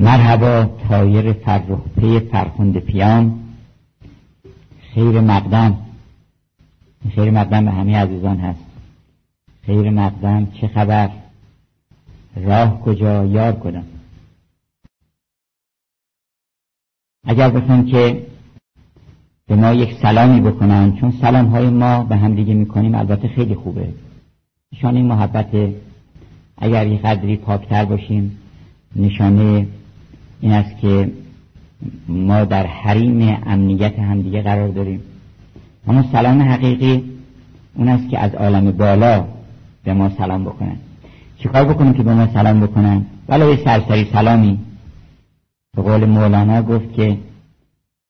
مرحبا تایر فرخ فرخند پیام. خیر مقدم. خیر مقدم به همه عزیزان هست. خیر مقدم چه خبر؟ راه کجا؟ یار کدام اگر بخوام که به ما یک سلامی بکنن چون سلام های ما به هم دیگه می‌کنیم البته خیلی خوبه. نشانه محبت اگر یه قدری پاکتر باشیم نشانه این است که ما در حریم امنیت همدیگه قرار داریم. اما سلام حقیقی اون است که از عالم بالا به ما سلام بکنن. چیکار بکنیم که به ما سلام بکنن؟ ولی یه سرسری سلامی. به قول مولانا گفت که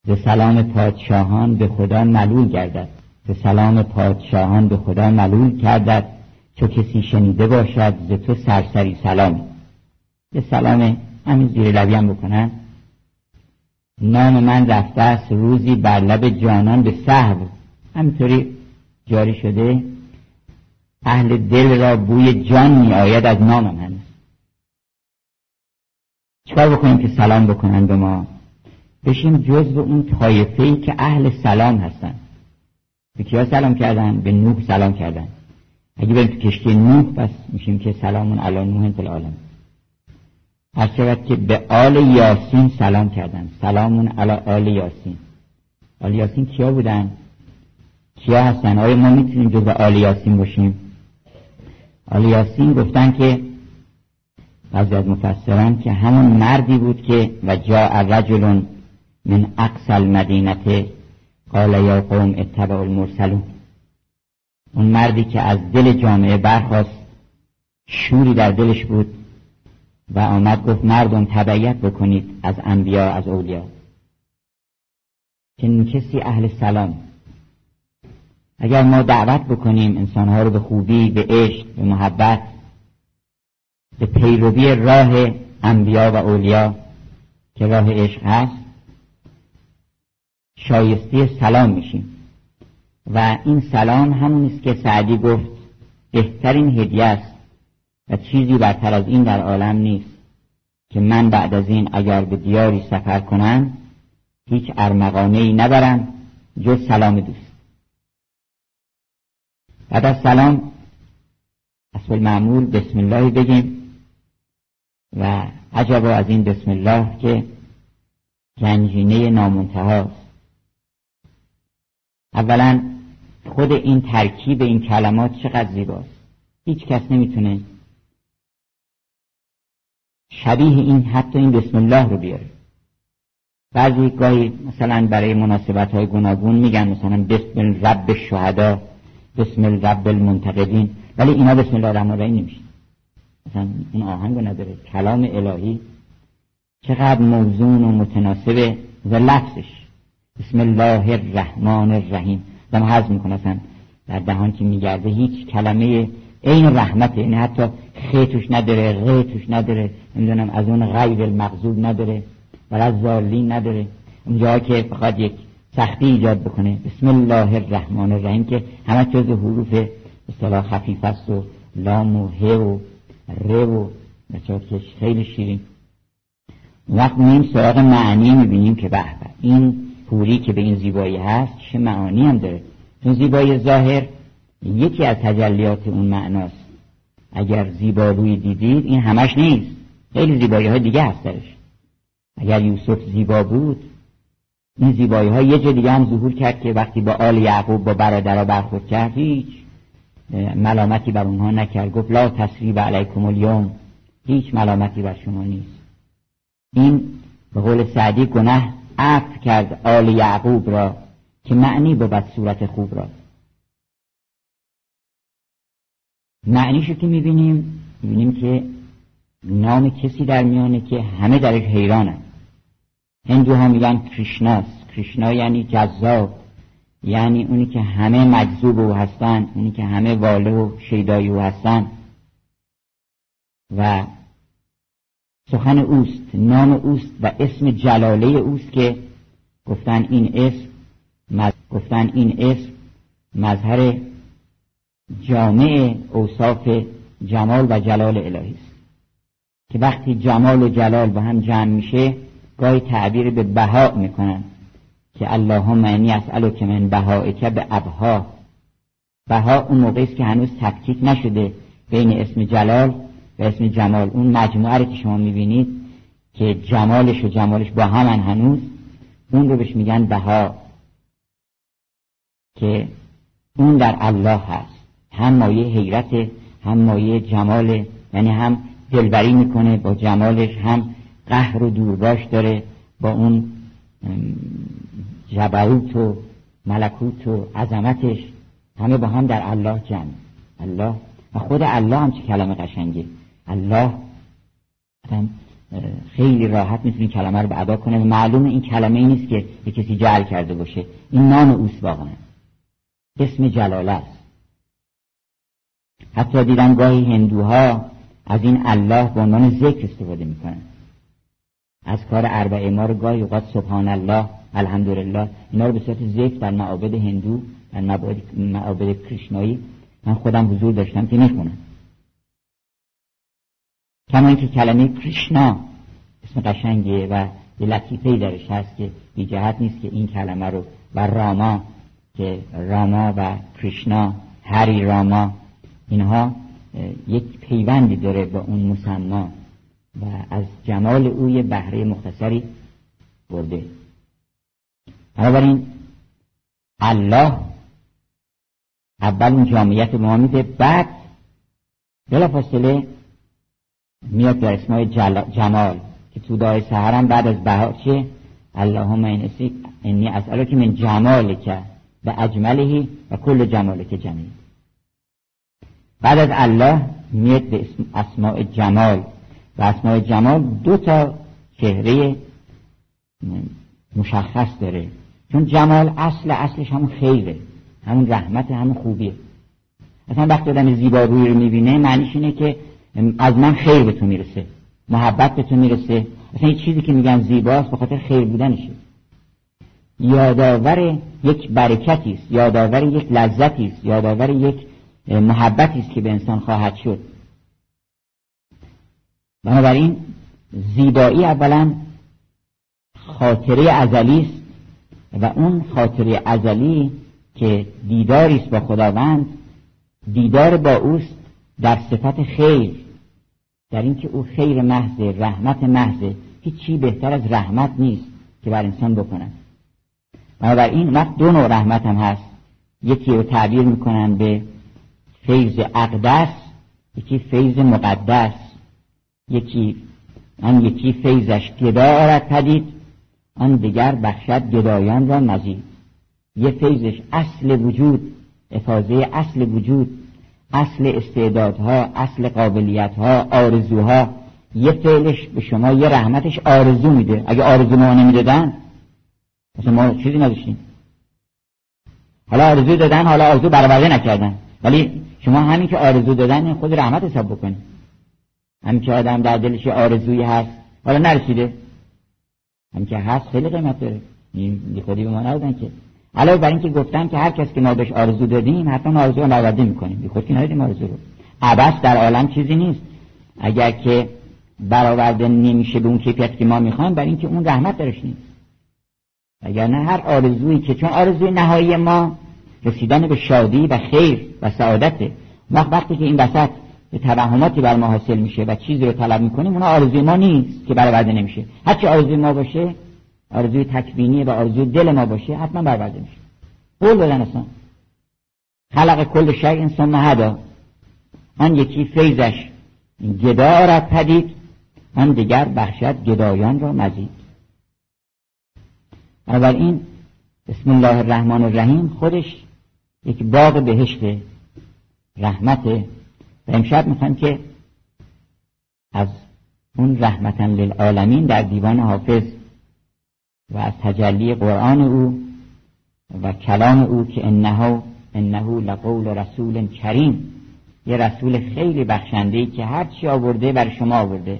ز سلام پادشاهان به خدا ملول گردد. ز سلام پادشاهان به خدا ملول گردد چو کسی شنیده باشد ز تو سرسری سلامی. به سلام همین زیر لبی هم بکنن. نام من رفته است روزی بر لب جانان به سهو. همینطوری جاری شده. اهل دل را بوی جان می آید از نامم هنوز چکار بکنیم که سلام بکنن به ما؟ بشیم جز به اون طایفه ای که اهل سلام هستن. به کیا سلام کردن؟ به نوح سلام کردن. اگه بریم تو کشتی نوح پس میشیم که سلامون علی نوح فی العالم هر شود که به آل یاسین سلام کردن. سلامون علی آل یاسین. آل یاسین کیا بودن؟ کیا هستن؟ آیا ما می‌تونیم جز آل یاسین باشیم؟ آل یاسین گفتن که بعضی از مفسران که همون مردی بود که و جا رجل من اقصى المدینه قال یا قوم اتبع المرسلون. اون مردی که از دل جامعه برخواست شوری در دلش بود. و آمد گفت مردم تبعیت بکنید از انبیا از اولیا. چنین کسی اهل سلام. اگر ما دعوت بکنیم انسانها رو به خوبی به عشق به محبت به پیروی راه انبیا و اولیا که راه عشق هست شایسته سلام میشیم. و این سلام همون است که سعدی گفت بهترین هدیه است و چیزی برتر از این در عالم نیست. که من بعد از این اگر به دیاری سفر کنم هیچ ارمغانه ای نبرم جز سلام دوست. بعد از سلام اصل معمول بسم الله بگیم و عجبا از این بسم الله که گنجینه نامنتهاست اولا خود این ترکیب این کلمات چقدر زیباست؟ هیچ کس نمی‌تونه شبیه این حتی این بسم الله رو بیاره. بعضی گاهی مثلا برای مناسبت های گوناگون میگن مثلا بسم رب الشهدا بسم رب المنتقدین ولی اینا بسم الله الرحمن الرحیم نمیشه مثلا این آهنگ نداره. کلام الهی چقدر موزون و متناسبه و لفظش. بسم الله الرحمن الرحیم. دم حض می‌کنه در دهان که میگرده هیچ کلمه عین رحمته. این یعنی حتی خی توش نداره غی توش نداره نمی‌دونم از اون غیر المغضوب نداره و از نداره. اونجا که بخواد یک سختی ایجاد بکنه. بسم الله الرحمن الرحیم که همه جز حروف اصطلاح خفیف است و لام و ه و ر و که خیلی شیرین. وقت مییم سراغ معنی می‌بینیم که به این پوری که به این زیبایی هست چه معانی هم داره. چون زیبایی ظاهر یکی از تجلیات اون معناست. اگر زیبارویی دیدید این همش نیست. خیلی زیبایی های دیگه هست درش. اگر یوسف زیبا بود این زیبایی ها یه جا دیگه هم ظهور کرد که وقتی با آل یعقوب با برادرها برخورد کرد هیچ ملامتی بر اونها نکرد. گفت لا تصریب علیکم اليوم هیچ ملامتی بر شما نیست. این به قول سعدی گناه عفو کرد آل یعقوب را که معنی بود صورت خوب را. معنیشو که می‌بینیم می‌بینیم که نام کسی در میانه که همه درش حیرانن. هندوها میگن کریشناست کریشنا یعنی جذاب. یعنی اونی که همه مجذوب او هستن اونی که همه واله و شیدای او هستن. و سخن اوست نام اوست و اسم جلاله اوست که گفتن این اسم گفتن این اسم مظهر جامع اوصاف جمال و جلال الهی است. که وقتی جمال و جلال با هم جمع میشه گاهی تعبیر به بها می‌کنن که اللهم انی اسالو که من که به ابها. بها اون موقعی است که هنوز تفکیک نشده بین اسم جلال و اسم جمال. اون مجموعه که شما می‌بینید که جمالش و جمالش با همن هنوز اون رو بهش میگن بها که اون در الله هست. هم مایه حیرت هم مایه جمال یعنی هم دلبری می‌کنه با جمالش هم قهر و دورباش داره با اون جبروت و ملکوت و عظمتش همه با هم در الله جمع. الله و خود الله هم چه کلمه قشنگه. الله خیلی راحت می‌تونی کلمه رو به ادا کنه. و معلوم این کلمه ای نیست که به کسی جعل کرده باشه. این نام اوست واقعا اسم جلاله است. حتی دیدم گاهی هندوها از این الله به عنوان ذکر استفاده می‌کنن. از کار اربعه ما رو گاهی اوقات سبحان الله الحمدلله اینا رو به صورت ذکر در معابد هندو در معابد کرشنایی من خودم حضور داشتم که می‌خونم. کما اینکه کلمه کرشنا اسم قشنگه و یه لطیفه درش هست که بی جهت نیست که این کلمه رو و راما که راما و کرشنا هری راما اینها یک پیوندی داره با اون مسما و از جمال او یه بهره مختصری برده. بنابراین الله اول اون جامعیت ما میده بعد بلا فاصله میاد در اسمای جمال که تو دعای سهرم بعد از بهار چه اللهم این انی اسألو که من که به اجملهی و کل جمال که جمیل. بعد از الله میاد به اسم اسماء جمال. و اسماء جمال دو تا چهره مشخص داره. چون جمال اصل اصلش همون خیره. همون رحمت همون خوبیه. اصلا وقتی آدم زیبارویی رو می‌بینه معنیش اینه که از من خیر به تو می‌رسه. محبت به تو می‌رسه. اصلا این چیزی که میگن زیباست به خاطر خیر بودنشه. یادآور یک برکتی است. یادآور یک لذتی است. یادآور یک محبتی است که به انسان خواهد شد. بنابراین زیبایی اولا خاطره ازلی است و اون خاطره ازلی که دیداری است با خداوند دیدار با اوست در صفت خیر در اینکه او خیر محض رحمت محض هیچی بهتر از رحمت نیست که بر انسان بکنن بنابراین وقت دو نوع رحمت هم هست. یکی رو تعبیر می‌کنن به فیض اقدس یکی فیض مقدس یکی آن یکی فیضش گدا آرد پدید آن دیگر بخشد گدایان را مزید. یه فیضش اصل وجود افاظه اصل وجود اصل استعدادها اصل قابلیتها آرزوها. یه فعلش به شما یه رحمتش آرزو میده. اگه آرزو ما نمی‌دادن مثلا ما چیزی نداشتیم. حالا آرزو دادن حالا آرزو برآورده نکردن. ولی شما همین که آرزو دادن خود رحمت حساب بکنید همین که آدم در دلش آرزویی هست حالا نرسیده. همین که هست خیلی قیمت داره. این خودی به ما نبودن که. علاوه بر اینکه گفتم که هر کس که ما بهش آرزو دادیم حتما آرزو رو می‌کنیم. خود که ندادیم آرزو رو. عبس در عالم چیزی نیست. اگر که برآورده نمیشه به اون کیفیت که ما می‌خوایم برای اینکه اون رحمت درش نیست. اگر نه هر آرزویی که چون آرزوی نهایی ما رسیدن به شادی و خیر و سعادته. وقت وقتی که این وسط به توهماتی بر ما حاصل میشه و چیزی رو طلب می‌کنیم اون آرزوی ما نیست که برآورده نمیشه. هرچی آرزوی ما باشه آرزوی تکوینی و آرزوی دل ما باشه حتما برآورده میشه. قول بدن اصلا. خلق کل شیء ثم هدا. آن یکی فیضش گدا آرد پدید آن دیگر بخشد گدایان را مزید. این بسم الله الرحمن الرحیم خودش یک باغ بهشت رحمت و امشب می‌خوایم که از اون رحمتا للعالمین در دیوان حافظ و از تجلی قرآن او و کلام او که انه انه لقول رسول کریم یه رسول خیلی بخشنده که هر چی آورده بر شما آورده.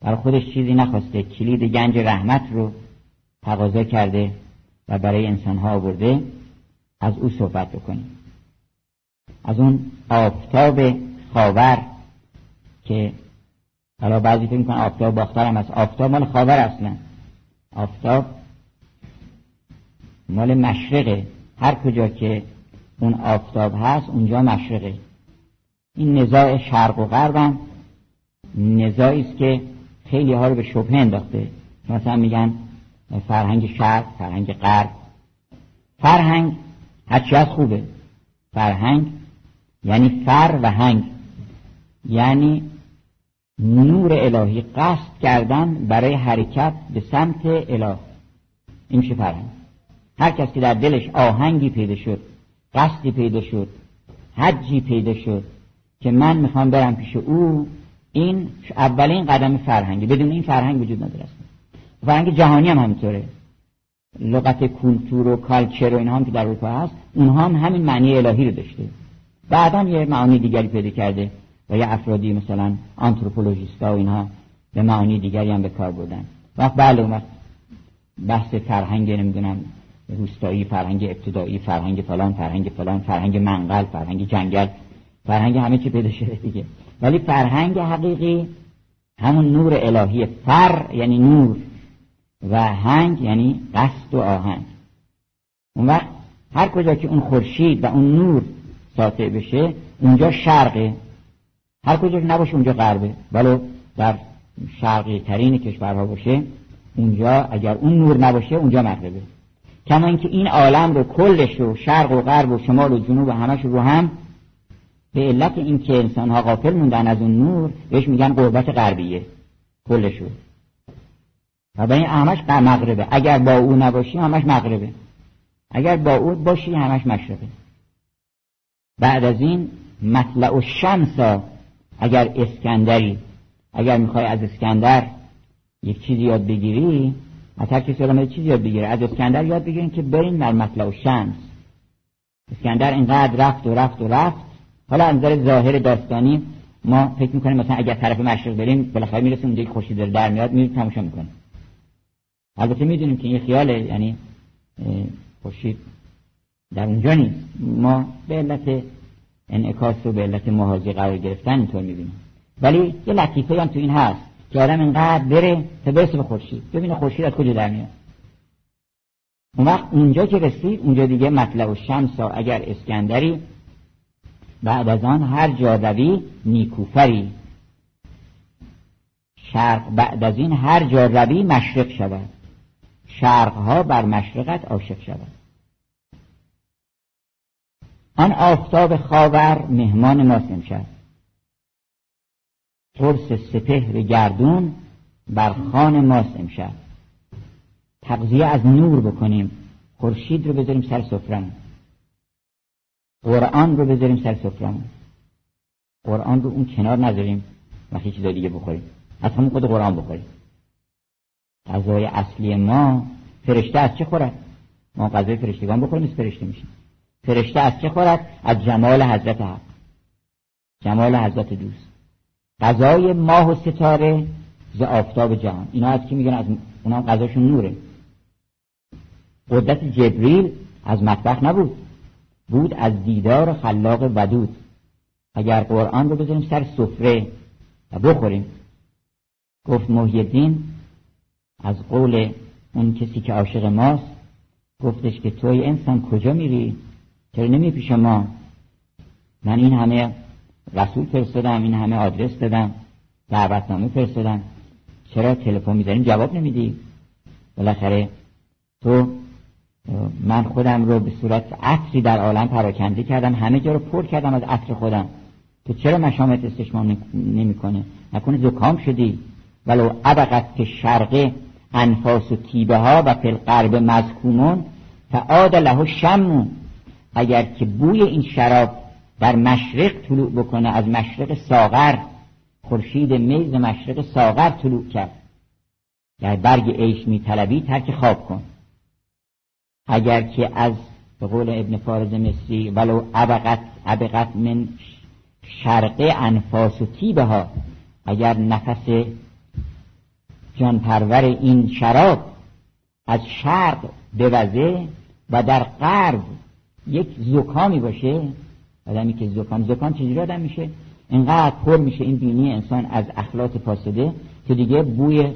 برای خودش چیزی نخواسته کلید گنج رحمت رو تقاضا کرده و برای انسان ها آورده. از او صحبت بکنیم. از اون آفتاب خاور که حالا بعضی فکر می‌کنن آفتاب باختر هم هست. آفتاب مال خاور اصلا آفتاب مال مشرقه. هر کجا که اون آفتاب هست اونجا مشرقه. این نزاع شرق و غرب هم نزاعی است که خیلی ها رو به شبهه انداخته. مثلا میگن فرهنگ شرق فرهنگ غرب. فرهنگ هرچی از خوبه. فرهنگ یعنی فر و هنگ. یعنی نور الهی قصد کردن برای حرکت به سمت اله این میشه فرهنگ. هر کس که در دلش آهنگی پیدا شد قصدی پیدا شد حجی پیدا شد که من می‌خوام برم پیش او این اولین قدم فرهنگی بدون این فرهنگ وجود نداره فرهنگ جهانی هم همینطوره. لغت کلتور و کالچر و اینها هم که در اروپا هست اونها هم همین معنی الهی رو داشته. بعدا یه معانی دیگری پیدا کرده و یه افرادی مثلا آنتروپولوژیستا و اینها به معانی دیگری هم به کار بردن. وقت بله وقت بحث فرهنگ نمی‌دونم روستایی فرهنگ ابتدایی فرهنگ فلان فرهنگ فلان فرهنگ منقل فرهنگ جنگل فرهنگ همه چی پیدا شده دیگه. ولی فرهنگ حقیقی همون نور الهی فر یعنی نور. و هنگ یعنی قصد و آهنگ. اون وقت هر کجا که اون خورشید و اون نور ساطع بشه اونجا شرقه. هر کجا که نباشه اونجا غربه. ولو در شرقی ترین کشورها باشه اونجا اگر اون نور نباشه اونجا مغربه. کما اینکه این عالم رو کلش رو شرق و غرب و شمال و جنوب و همش رو هم به علت اینکه انسان ها غافل موندن از اون نور بهش میگن قربت غربیه. کلش رو. و این همش مغربه. اگر با او نباشی همش مغربه. اگر با او باشی همش مشرقه. بعد از این مطلع و شمسا اگر اسکندری اگر می‌خوای از اسکندر یک چیزی یاد بگیری از هر کسی آدم چیزی یاد بگیره از اسکندر یاد بگیرین که برین در مطلع و شمس. اسکندر اینقدر رفت و رفت و رفت. حالا از نظر ظاهر داستانی ما فکر می‌کنیم مثلا اگر طرف مشرق بریم بالاخره می‌رسیم اونجا که خورشید در میاد میریم تماشا می‌کنیم. البته می‌دونیم که این خیاله یعنی خورشید در اونجا نیست. ما به علت انعکاس و به علت محاضی قرار گرفتن اینطور می‌بینیم. ولی یه لطیفه هم تو این هست که آدم اینقدر بره تا برسه به خورشید. ببینه خورشید از کجا در میاد. اون وقت اونجا که رسید اونجا دیگه مطلع و شمس اگر اسکندری بعد از آن هر جا روی نیکوفری. شرق بعد از این هر جا روی مشرق شود. شرقها بر مشرقت عاشق شود آن آفتاب خاور مهمان ماست امشب. ترس سپهر گردون بر خان ماست امشب. تغذیه از نور بکنیم خورشید رو بذاریم سر سفرمون. قرآن رو بذاریم سر سفرمون. قرآن رو اون کنار نذاریم وقتی چیزای دیگه بخوریم. از همون خود قرآن بخوریم. غذای اصلی ما فرشته از چه خورد؟ ما غذای فرشتگان بخوریم نیست فرشته میشیم. فرشته از چه خورد؟ از جمال حضرت حق. جمال حضرت دوست. غذای ماه و ستاره ز آفتاب جهان. اینا از کی میگن؟ از اونا غذاشون نوره. قدرت جبریل از مطبخ نبود. بود از دیدار خلاق ودود. اگر قرآن رو بذاریم سر سفره و بخوریم. گفت محیدین از قول اون کسی که عاشق ماست گفتش که توی انسان کجا میری؟ چرا نمی پیش ما؟ من این همه رسول فرستادم این همه آدرس دادم دعوتنامه فرستادم. چرا تلفن می‌زنیم جواب نمیدی. بالاخره تو من خودم رو به صورت عطری در عالم پراکنده کردم. همه جا رو پر کردم از عطر خودم. تو چرا مشامت استشمام نمی‌کنه نکنه زکام شدی. ولو ابقت که شرقه. انفاس و تیبه ها و فی القرب مزکومون فعاد له شمون اگر که بوی این شراب در مشرق طلوع بکنه از مشرق ساغر خورشید میز مشرق ساغر طلوع کرد. در برگ عیش می طلبی ترک خواب کن. اگر که از به قول ابن فارز مصری ولو ابقت ابقت من شرق انفاس و تیبه ها اگر نفس جان پرور این شراب از شرق بوزه و در غرب یک زکامی باشه. آدمی که زکام زکام چجوری آدم میشه؟ اینقدر پر میشه این بینی انسان از اخلاط فاسده که دیگه بوی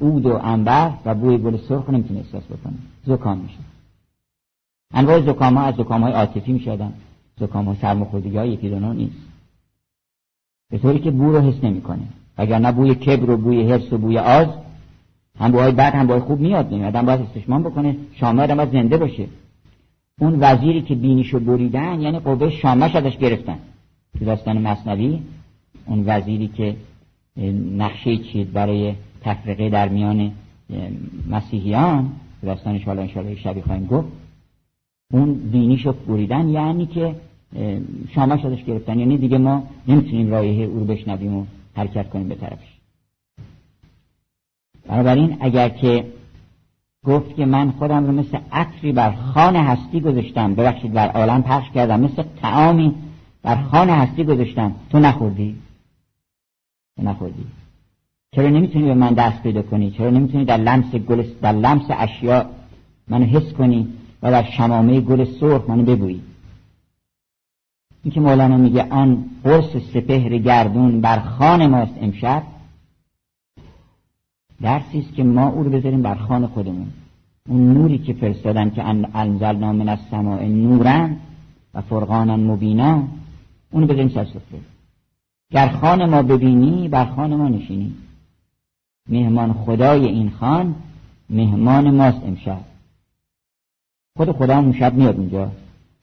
عود و انبر و بوی گل سرخ نمی‌تونه احساس بکنه. زکام میشه. انواع زکام ها از زکام های عاطفی می‌شدن زکام ها سرماخوردگی های یکی نیست. به طوری که بو رو حس نمی‌کنه. اگر نه بوی کبر و بوی حرس و بوی آز هم بوهای بعد هم بوهای خوب میاد. نمیاد آدم باید استشمان بکنه شامه آدم باید زنده باشه. اون وزیری که بینیشو بریدن یعنی قوه شامش ازش گرفتن. تو داستان مصنوی اون وزیری که نقشه چید برای تفرقه در میان مسیحیان داستانش حالا انشاءالله شبی خواهیم گفت اون بینیشو بریدن یعنی که شامش ازش گرفتن. یعنی دیگه ما نمی‌تونیم رایه او رو بشنویم و حرکت کنیم به طرفش. بنابراین اگر که گفت که من خودم رو مثل عطری بر خان هستی گذاشتم ببخشید بر عالم پخش کردم مثل تعامی بر خان هستی گذاشتم تو نخوردی؟ تو نخوردی. چرا نمی‌تونی به من دست پیدا کنی؟ چرا نمی‌تونی در لمس گل در لمس اشیاء منو حس کنی و در شمامه گل سرخ منو ببویی؟ این که مولانا میگه آن قرص سپهر گردون بر خان ماست امشب درسی است که ما او رو بذاریم بر خان خودمون. اون نوری که فرستادن که انزلنا من السماء نورن و فرقانا مبینا اونو بذاریم سر سفره. گر خان ما ببینی بر خان ما نشینی. مهمان خدای این خان مهمان ماست امشب. خود خدا اون شب میاد اونجا.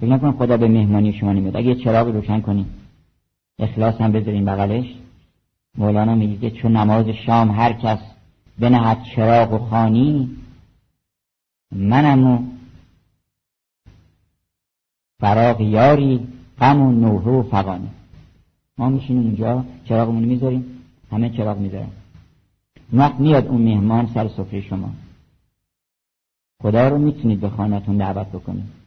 فکر نکن خدا به مهمانی شما نمیاد. اگه چراغ روشن کنیم اخلاص هم بذاریم بغلش. مولانا میگه چون نماز شام هر کس بنهد چراغ و خانی منم و فراغ یاری غم و نوحه و فقانی ما میشینیم اونجا چراغمون می‌ذاریم همه چراغ می‌ذارن. وقت میاد اون مهمان سر سفره شما. خدا رو می‌تونید به خانهتون دعوت بکنید.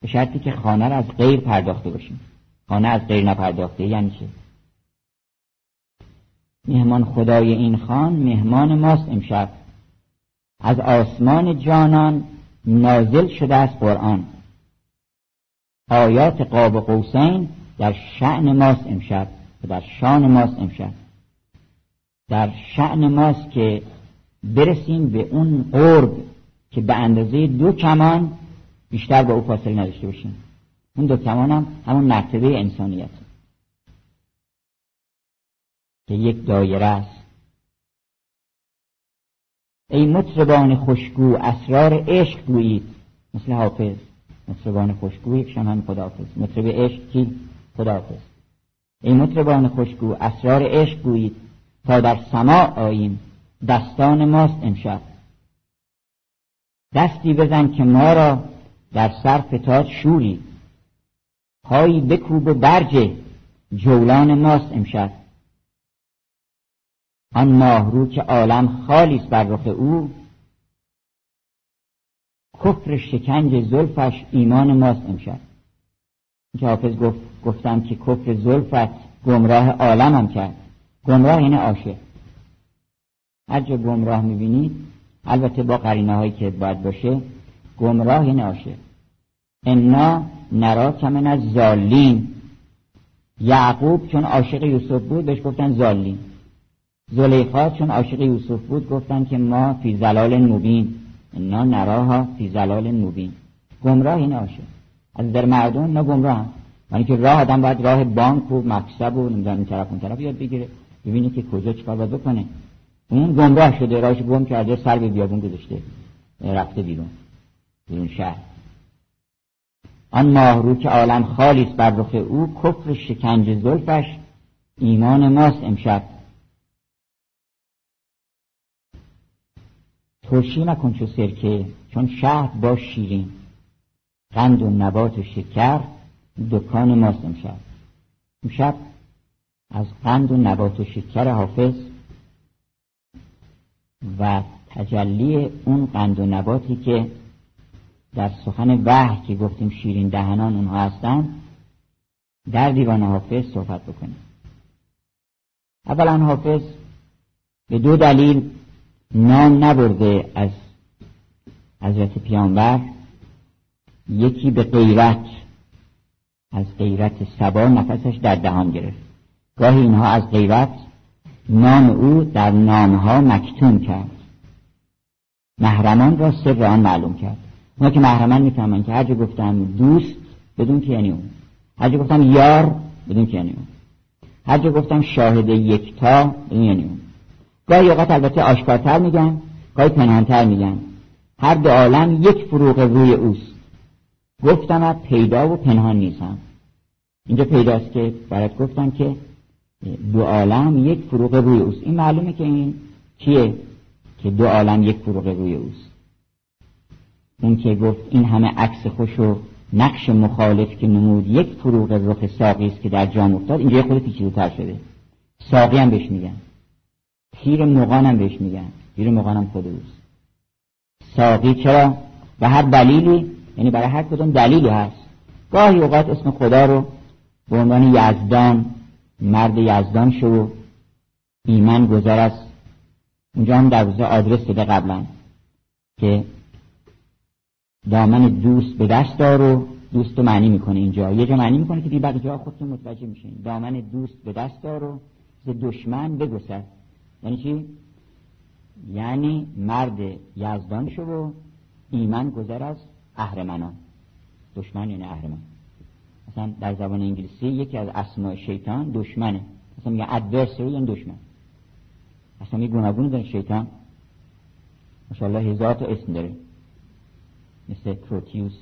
به شرطی که خانه رو از غیر پرداخته باشیم. خانه از غیر نپرداخته یعنی چه مهمان خدای این خان مهمان ماست امشب. از آسمان جانان نازل شده است قرآن. آیات قاب قوسین در شعن ماست امشب در شان ماست امشب. در شعن ماست که برسیم به اون قرب که به اندازه دو کمان بیشتر با او فاصله نداشته باشیم. اون دو کمان هم همون مرتبه انسانیت. که یک دایره است. ای مطربان خوشگو اسرار عشق گویید. مثل حافظ. مطربان خوشگو یکشان هم خداحافظ. مطرب عشق کی؟ خداحافظ. ای مطربان خوشگو اسرار عشق گویید. تا در سماع آییم. دستان ماست امشب. دستی بزن که ما را در سر فتاد شوری. پایی بکوب و برجه جولان ماست امشب. آن ماهرو که عالم خالیست بر رخ او کفر شکنج زلفش ایمان ماست امشب. که حافظ گفت گفتم که کفر زلفت گمراه عالمم کرد. گمراه یعنی عاشق. هر جا گمراه می‌بینید البته با قرینه هایی که باید باشه گمراه عاشق انا نرا کمن از زالین. یعقوب چون عاشق یوسف بود بهش گفتن زالین. زلیخا چون عاشق یوسف بود گفتن که ما فی زلال مبین. انا نراها فی زلال مبین. گمراه این عاشق از در مردم نه گمراه. یعنی که راه آدم باید راه بانک و مکسب و نمی‌دونم این طرف اون طرف یاد بگیره. ببینی که کجا چیکار باید بکنه. اون گمراه شده راهش گم کرده سر به بیابون گذاشته رفته بیرون. بیرون شهر. آن ماهرو که عالم خالیست بر رخ او کفر شکنج زلفش ایمان ماست امشب. ترشی نکن چو سرکه چون شهد با شیرین. قند و نبات و شکر دکان ماست امشب. امشب از قند و نبات و شکر حافظ و تجلی اون قند و نباتی که در سخن وحی که گفتیم شیرین دهنان اونها هستن در دیوان حافظ صحبت بکنیم. اولا حافظ به دو دلیل نام نبرده از حضرت پیامبر. یکی به غیرت از غیرت سبا نفسش در دهان گرفت. گاهی اینها از غیرت نام او در نامها مکتوم کرد. محرمان را سر آن معلوم کرد. ما که محرمان می‌فهمن که هرجا گفتم دوست بدون که یعنی اون. هرجا گفتم یار بدون که یعنی اون. هرجا گفتم شاهد یکتا بدون یعنی اون. گاهی اوقات البته آشکارتر میگن گاهی پنهانتر میگن. هر دو عالم یک فروغ روی اوست. گفتم پیدا و پنهان نیستم. اینجا پیداست که برات گفتم که دو عالم یک فروغ روی اوست. این معلومه که این کیه که دو عالم یک فروغ روی اوست. اون که گفت این همه عکس خوش و نقش مخالف که نمود یک فروغ رخ ساقی است که در جام افتاد اینجا خود پیچیده‌تر شده. ساقی هم بهش میگن. پیر مغان هم بهش میگن. پیر مغان هم خود اوست. ساقی چرا؟ و هر دلیلی یعنی برای هر کدوم دلیلی هست. گاهی اوقات اسم خدا رو به عنوان یزدان مرد یزدان شو ایمن گذر است. اونجا هم در روزه آدرس داده قبلا که دامن دوست به دست دار و دوست رو معنی می‌کنه اینجا. یه جا معنی می‌کنه که بقیه جا خودتون متوجه میشین. دامن دوست به دست دار و ز دشمن بگسر یعنی چی؟ یعنی مرد یزدان شو و ایمن گذر از اهرمنان. دشمن یعنی اهرمن. مثلا در زبان انگلیسی یکی از اسماء شیطان دشمنه. مثلا میگه ادورسری یعنی دشمن. اصلا یه گوناگونی داره شیطان. ماشاءالله هزار تا اسم داره. مثل پروتیوس.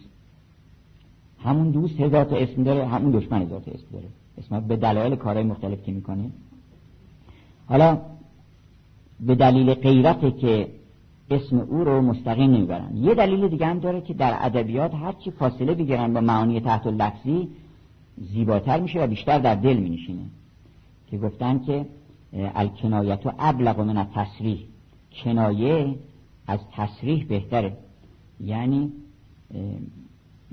همون دوست هزار تا اسم داره همون دشمن هزار تا اسم داره. اسم به دلایل کارهای مختلف که می‌کنه. حالا به دلیل غیرت که اسم او رو مستقیم نمی‌برن. یه دلیل دیگه هم داره که در ادبیات هرچی فاصله بگیرن با معانی تحت لفظی زیباتر میشه و بیشتر در دل مینشینه. که گفتن که الکنایت و ابلغ من تصریح کنایه از تصریح بهتره. یعنی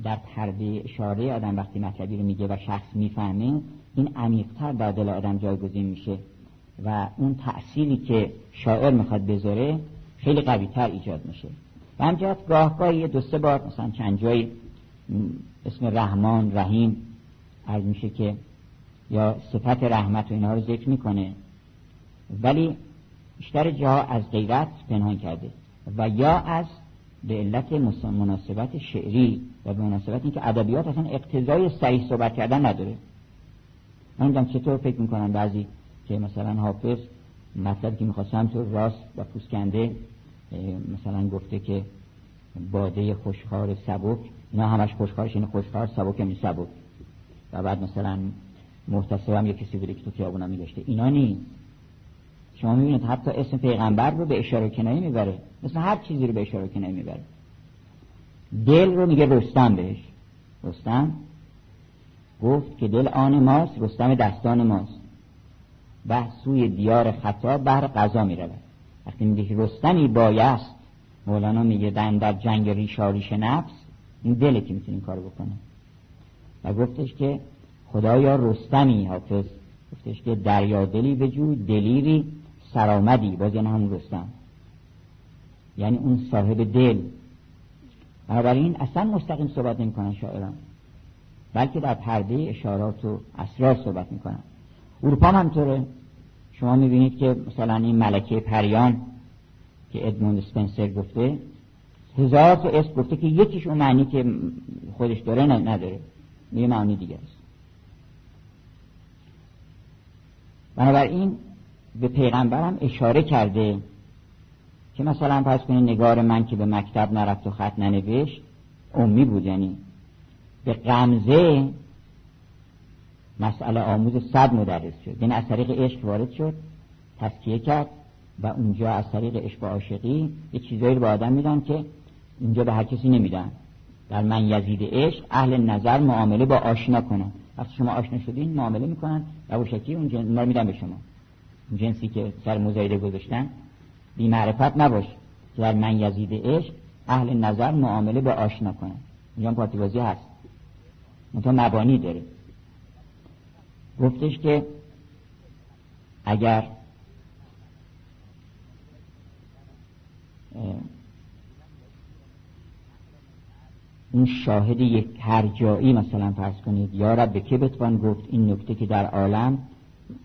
در پرده اشاره آدم وقتی مطلبی رو میگه و شخص می‌فهمه این عمیقتر در دل آدم جایگزین میشه و اون تأثیری که شاعر می‌خواد بذاره خیلی قوی تر ایجاد میشه. و همجهت گاه گاهی دو سه بار مثلا چند جایی اسم رحمان رحیم عرض میشه که یا صفت رحمت و اینها رو ذکر می‌کنه. ولی بیشتر جاها از غیرت پنهان کرده و یا از به علت مناسبت شعری و به مناسبت اینکه ادبیات اصلا اقتضای صحیح صحبت کردن نداره. من چطور فکر می‌کنم بعضی که مثلا حافظ مطلبی که می‌خواستم تو راست و پوسکنده مثلا گفته که باده خوشخار سبک نه همش خوشخارش اینه خوشخار سبک یعنی سبک. و بعد مثلا محتسب هم یه کسی بوده که تو خیابونا میگشته اینا نیست. شما می‌بینید حتی اسم پیغمبر رو به اشاره کنایی می‌بره. مثل هر چیزی رو به اشاره کنایی می‌بره. دل رو میگه رستم بهش. رستم گفت که دل آن ماست رستم دستان ماست. و سوی دیار خطا بهر قضا می‌رود. وقتی میگه که رستمی بایست مولانا میگه در جنگ ریشاریش نفس. این دله که می‌تونه این کارو بکنه. و گفتش که خدایا رستمی حافظ. گفتش که دریا دلی بجو دلیری سرامدی باز یعنی همون رستم. یعنی اون صاحب دل. بنابراین اصلا مستقیم صحبت نمی‌کنن شاعران. بلکه در پرده اشارات و اسرار صحبت می‌کنن. اروپا هم همطوره. شما می‌بینید که مثلا این ملکه پریان که ادموند سپنسر گفته هزار تا اسم گفته که یکیش اون معنی که خودش داره نداره. یه معنی دیگه است. بنابراین به پیغمبرم اشاره کرده که مثلا پس کنید نگار من که به مکتب نرفت و خط ننوشت امی بود یعنی به غمزه مسئله آموز صد مدرس شد. یعنی از طریق عشق وارد شد تسکیه کرد و اونجا از طریق عشق و عاشقی یه چیزایی رو به آدم میدن که اینجا به هر کسی نمیدن. در من یزید عشق اهل نظر معامله با آشنا کنن. وقتی شما آشنا شدین معامله می‌کنن. و با شکلی اون جن... میدن به شما. جنسی که سر مزایده گذاشتن. بی معرفت نباش. در من یزید عشق اهل نظر معامله با آشنا کنن اینجا پارتی بازی هست. منتها مبانی داره. گفتش که اگر این شاهد یک هرجایی مثلا فرض کنید یا رب به که بتوان گفت این نکته که در عالم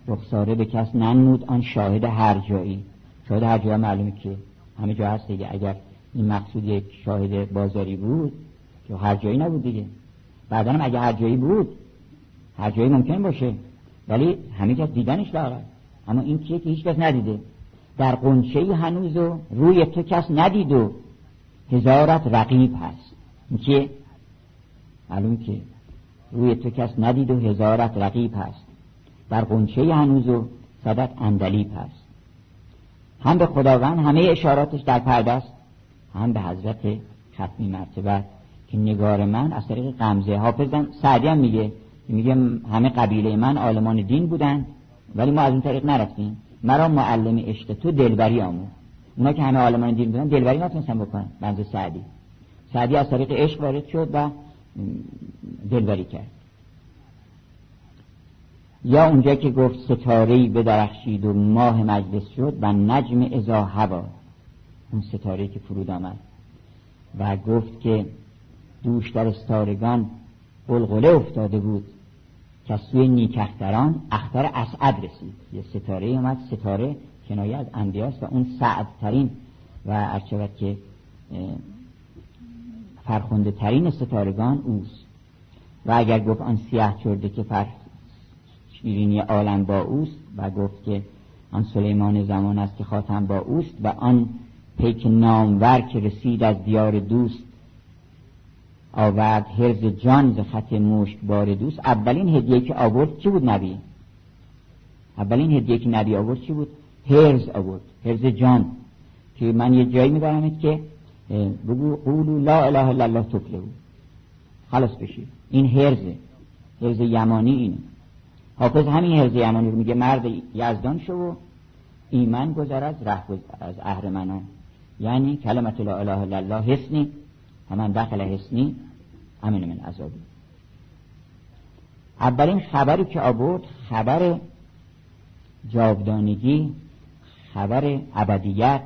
رخساره به کس ننمود آن شاهد هرجایی شاهد هرجایی معلومه که همه جا هست دیگه. اگر این مقصود یک شاهد بازاری بود که هر جایی نبود دیگه. بعدا هم اگه هر جایی بود هر جایی ممکن باشه. ولی همه کس دیدنش داره اما این کیه که هیچ کس ندیده. در قنچه هنوز و روی تو کس ندید و هزارت رقیب هست. این کیه معلوم که روی تو کس ندید و هزارت رقیب هست. در قنچه هنوز و صدت اندلیب هست. هم به خداوند همه اشاراتش در پرده است هم به حضرت ختمی مرتبه که نگار من از طریق قمزه حافظم سعدی هم میگه میگه همه قبیله من عالمان دین بودن ولی ما از اون طریق نرفتیم. مرا معلم عشق تو دلبری آمو. اونا که همه عالمان دین بودن دلبری نتونستن بکنن. بنز سعدی. سعدی از طریق عشق وارد شد و دلبری کرد. یا اونجا که گفت ستارهی بدرخشید و ماه مجلس شد و نجم ازا هوا اون ستاره که فرود آمد و گفت که دوش در استارگان بلغله افتاده بود که سوی نیکختران اختر اسعد رسید. یه ستاره اومد ستاره کنایه از انبیاست و اون سعدترین و ارچود که فرخنده ترین ستارگان اوست. و اگر گفت آن سیاه چرده که فر شیرینی عالم با اوست و گفت که آن سلیمان زمان است که خاتم با اوست و آن پیک نامور که رسید از دیار دوست آورد هرز جان ز خط مشک بار دوست. اولین هدیه که آورد چی بود نبی؟ اولین هدیه که نبی آورد چی بود؟ هرز آورد هرز جان. که من یه جایی میبرمت که بگو قولو لا اله الا الله تفلحو خلاص بشید این هرزه هرز یمانی اینه. حافظ همین هرز یمانی میگه مرد یزدان شو و ایمان گذر از ره از اهرمنان یعنی کلمت لا اله الا الله حسنی همان دخل حسنی امن من عذابی. اولین خبری که آورد خبر جاودانگی خبر ابدیت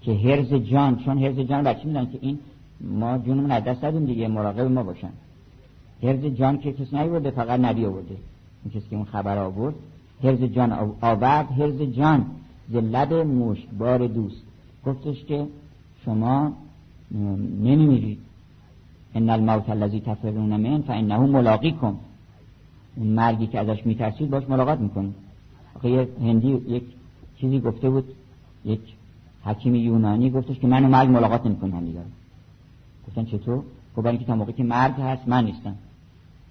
که هرز جان چون هرز جان بچه میدن که این ما جونمون از دست دیگه مراقب ما باشن. هرز جان که کسی نیورده فقط نبی آورده. این کسی که اون خبر آورد هرز جان آورد هرز جان ز لب مشکبار دوست. گفتش که شما نمیمیرید. ان الموت الذی تفرون من فانه ملاقیکم. اون مرگی که ازش میترسید باش ملاقات می‌کنید. آخه یه هندی یک چیزی گفته بود یک حکیم یونانی گفتش که من و مرگ ملاقات نمی‌کنم هم دیگر گفتن چطور؟ خب برای اینکه تا موقعی که مرگ هست من نیستم.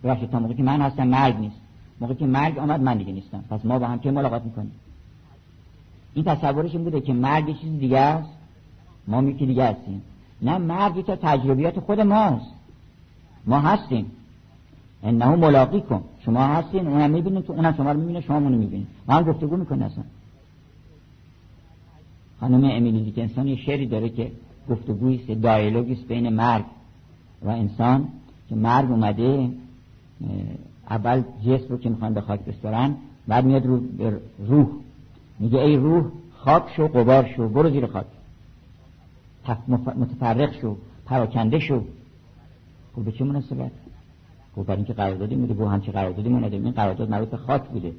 ببخشید تا موقعی که من هستم مرگ نیست. موقعی که مرگ آمد من دیگه نیستم. پس ما با هم که ملاقات می‌کنیم؟ این تصورش این بوده که مرگ چیز دیگه است. ما میگه دیگه هستیم. نه مرگ تا تجربیات خود ماست. ما هستیم. انه ملاقی کن شما هستین اونم می‌بینین که اونم شما رو می‌بینه شما اونو می‌بینین ما هم گفتگو می‌کنه اصلا. خانم امیلی دیکنسون یه شعری داره که گفتگویست دایلوگیست بین مرگ و انسان که مرگ اومده اول جسم رو که می‌خوان به خاک بسترن بعد میاد رو روح. میگه ای روح خاک شو قبار شو برو زیر خاک. متفرق شو پراکنده شو. خب به چه مناسبت؟ خب برای اینکه قراردادی میده گو همچه قراردادی نداریم. این قرارداد مربوط به خاک بوده.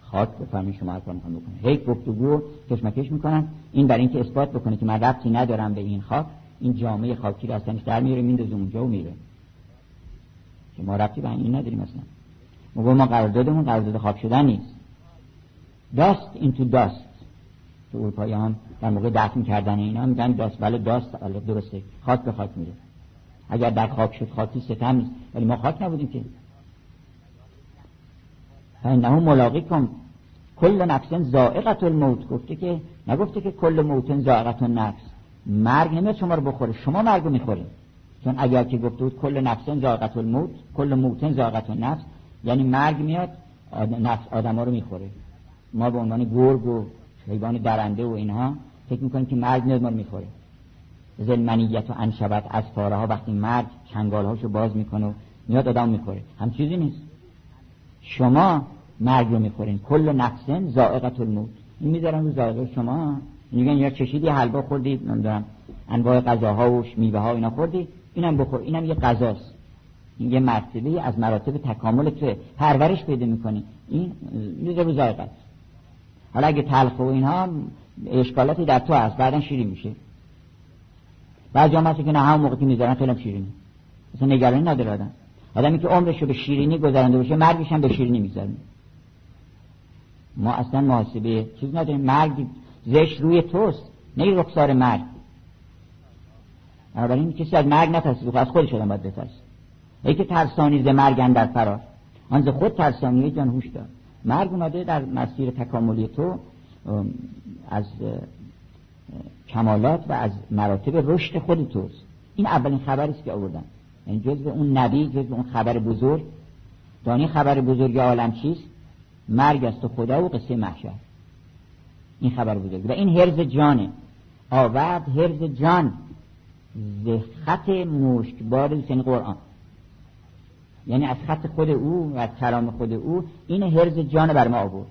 خاک بفهمین شما هر کار می‌خوان بکنه. هی گفتگو کشمکش می‌کنن. این برای اینکه اثبات بکنه که من ربطی ندارم به این خاک این جامعه خاکی رو اصلا در میاره میندازه اونجا و میره. که ما ربطی به این نداریم اصلا. ما ما قراردادمون قرارداد خاک شدن نیست. داست این تو داست. تو اروپایی هم در موقع دفن کردن اینا میگن داست. بله داست بله درسته. خاک به خاک میره. اگر در خاک شد خاکی ستم نیست. ولی ما خاک نبودیم که. فانه ملاقی کن کل نفس زائقت الموت. گفته که نگفته که کل موت زائقت نفس مرگ نمیاد شما رو بخوره. شما مرگ رو می‌خوره. چون اگر که گفته بود کل نفس زائقت الموت کل موت زائقت نفس یعنی مرگ میاد نفس آدم ها رو می‌خوره. ما به عنوان گرگ و حیوان درنده و اینها فکر می‌کنیم که مرگ میاد ما رو می‌خوره. زلمنیت و انشبت از فاره ها وقتی مرگ چنگال هاشو باز می‌کنه و میاد آدم می‌خوره. هم چیزی نیست. شما مرگ رو می‌خورین. کل نفسن زائقت الموت. این می‌ذارن رو زائقه شما. میگن یا چشیدی حلوا خوردی نمی‌دونم انواع غذاها و میوه ها اینا خوردی اینم بخور. اینم یه غذاست. این یه مرتبه از مراتب تکامل تو پرورش پیدا می‌کنی. این یه است حالا اگه تلخ و اینها اشکالاتی در تو هست. بعدا شیرین میشه. بعد جا که نه همون موقع که می‌ذارن خیلی شیرینی مثلا نگرانی نداره آدم. آدمی که عمرش رو به شیرینی گذرانده باشه مرگش هم به شیرینی می‌ذاره ما اصلا محاسبه چیز نداریم. مرگ زشت روی توست. نه رخسار مرگ. بنابراین کسی از مرگ نترسید از خودش آدم باید بترسه. ای که ترسانی ز مرگ در فرار. آن ز خود ترسانی جان هوش دار. مرگ اومده در مسیر تکاملی تو از کمالات و از مراتب رشد خود توست. این اولین خبری است که آوردن. یعنی جز اون نبی جز اون خبر بزرگ. دانی خبر بزرگ عالم چیست؟ مرگ است و خدا و قصه محشر. این خبر بزرگ. و این هرز جانه. آورد هرز جان. ز خط مشکبار یعنی قرآن. یعنی از خط خود او و از کلام خود او این هرز جان بر ما آورد.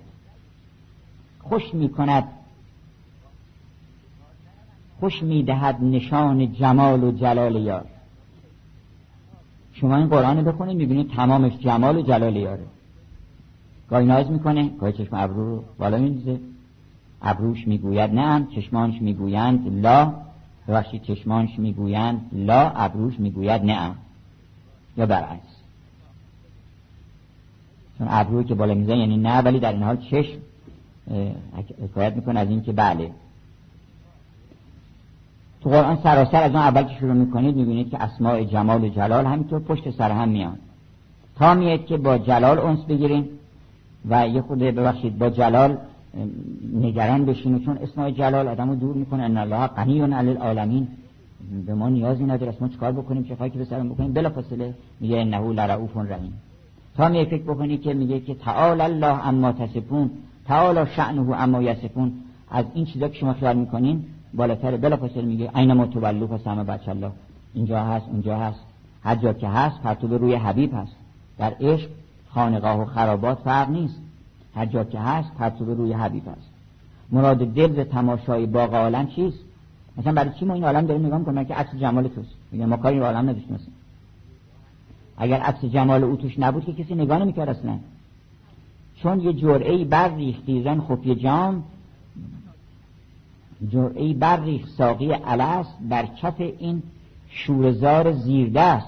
خوش می کند خوش می دهد نشان جمال و جلال یار. شما این قرآن بخونید می‌بینید تمامش جمال و جلال یاره. گاهی ناز می‌کنه گاهی چشم ابرو رو بالا میزه ابروش می‌گوید نه چشمانش می‌گویند لا ببخشید چشمانش می‌گویند لا ابروش می‌گوید نه یا برعکس. چون ابروی که بالا میزن یعنی نه ولی در این حال چشم حکایت می‌کنه از اینکه بله. تو قرآن سراسر از اون اول که شروع می‌کنید می‌بینید که اسماع جمال و جلال همینطور پشت سر هم میان. تا میاد که با جلال اونس بگیریم و یه خود ببخشید با جلال نگران بشین چون اسماع جلال آدمو دور می‌کنه. ان الله غنی علی العالمین. به ما نیازی نداره. ما چیکار بکنیم؟ چه که به سرم بکنیم؟ بلا فاصله میگه انه لرؤوف رحیم. تا می فکر بکنی که میگه که تعال الله اما تصفون تعال شأنه اما یصفون. از این چیزا که شما خیال می‌کنین بالاتر بلا فاصله میگه عین ما تولو فسمه بچه الله. اینجا هست اونجا هست. هر جا که هست پرتو روی حبیب هست. در عشق خانقاه و خرابات فرق نیست. هر جا که هست پرتو روی حبیب هست. مراد دل به تماشای باغ عالم چیست؟ مثلا برای چی ما این عالم داریم نگاه می‌کنیم؟ که عکس جمال توست؟ میگه ما کاری عالم نداشتیم اگر عکس جمال او توش نبود که کسی نگاه نمی‌کرد اصلا. چون یه جرعه برریختی زن خفی جام جرعه برریخت ساقی علس بر کف این شورزار زیردست.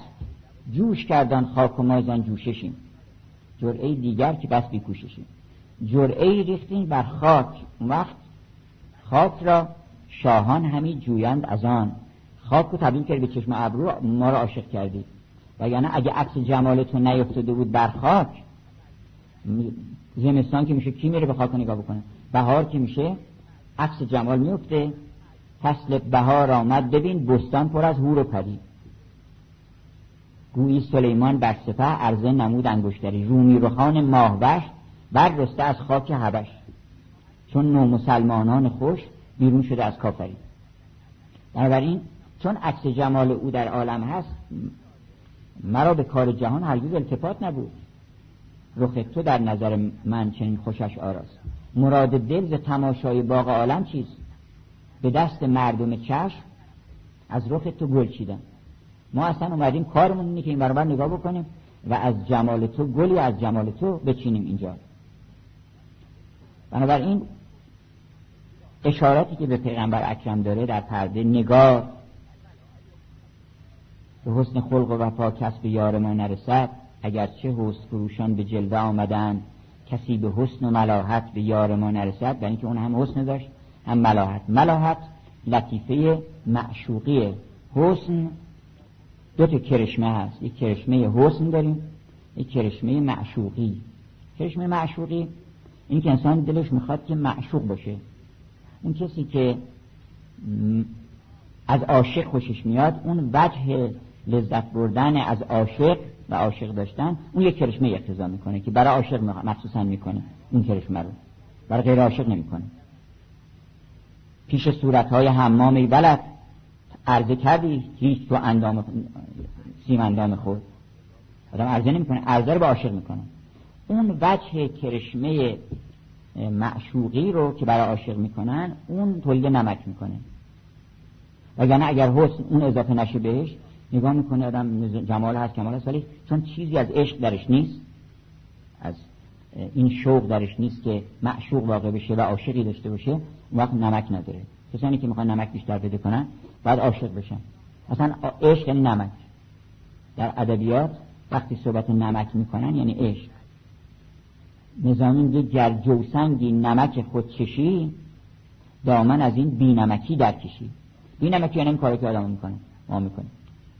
جوش کردن خاک و مازان جوششیم. جرعه دیگر که بس بیکوششیم. جرعه ریختیم بر خاک. وقت خاک را شاهان همی جویند از آن. خاک رو تبدیل کرد به چشم ابرو ما را عاشق کردید و یعنی اگه عکس جمالتون نیفتاده بود بر خاک زمستان که میشه کی میره به خاک نگاه بکنه؟ بهار که میشه عکس جمال میفته. فصل بهار آمد. ببین بستان پر از هور و پری. گویی سلیمان بر سپه عرضه نمود انگشتری. رومی رخان ماهوش بر رسته از خاک حبش. چون نو مسلمانان خوش بیرون شده از کافری. بنابراین چون عکس جمال او در عالم هست مرا به کار جهان هرگز التفات نبود. رخ تو در نظر من چنین خوشش آراست. مراد دل ز تماشای باغ عالم چیست؟ به دست مردم چشم از رخ تو گل چیدن ما اصلا اومدیم کارمون اینه که این برابر نگاه بکنیم و از جمال تو گلی از جمال تو بچینیم اینجا. بنابراین اشاراتی که به پیغمبر اکرم داره در پرده نگاه به حسن خلق و وفا کسب یار ما نرسد اگرچه حسن فروشان به جلوه آمدن کسی به حسن و ملاحت به یار ما نرسد برای اینکه اون هم حسن داشت هم ملاحت. ملاحت لطیفه معشوقی حسن. دو تا کرشمه هست. یک کرشمه حسن داریم یک کرشمه معشوقی. کرشمه معشوقی این که انسان دلش می‌خواد که معشوق باشه. اون کسی که از عاشق خوشش میاد اون وجه لذت بردن از عاشق و عاشق داشتن اون یک کرشمه اقتضا می‌کنه که برای عاشق مخصوصا می‌کنه. این کرشمه رو. برای غیر عاشق نمی‌کنه. پیش صورتهای حمام بلد عرضه کردی هیچ تو اندام سیم اندام خود. آدم عرضه نمی‌کنه عرضه رو به عاشق می‌کنه. اون وجه کرشمه معشوقی رو که برای عاشق می‌کنن اون تولید نمک می‌کنه. وگرنه اگر حسن اون اضافه نشه بهش نگاه می‌کنه آدم جمال هست کمال هست ولی چون چیزی از عشق درش نیست از این شوق درش نیست که معشوق واقع بشه و عاشقی داشته باشه اون وقت نمک نداره. کسانی که می‌خوان نمک بیشتر بده کنن بعد عاشق بشن. اصلا عشق یعنی نمک. در ادبیات وقتی صحبت نمک می‌کنن یعنی عشق. نظامی میگه گر جوسنگی نمک خود چشی دامن از این بینمکی در کشی. بینمکی یعنی کاری که آدم می‌کنه ما می‌کنه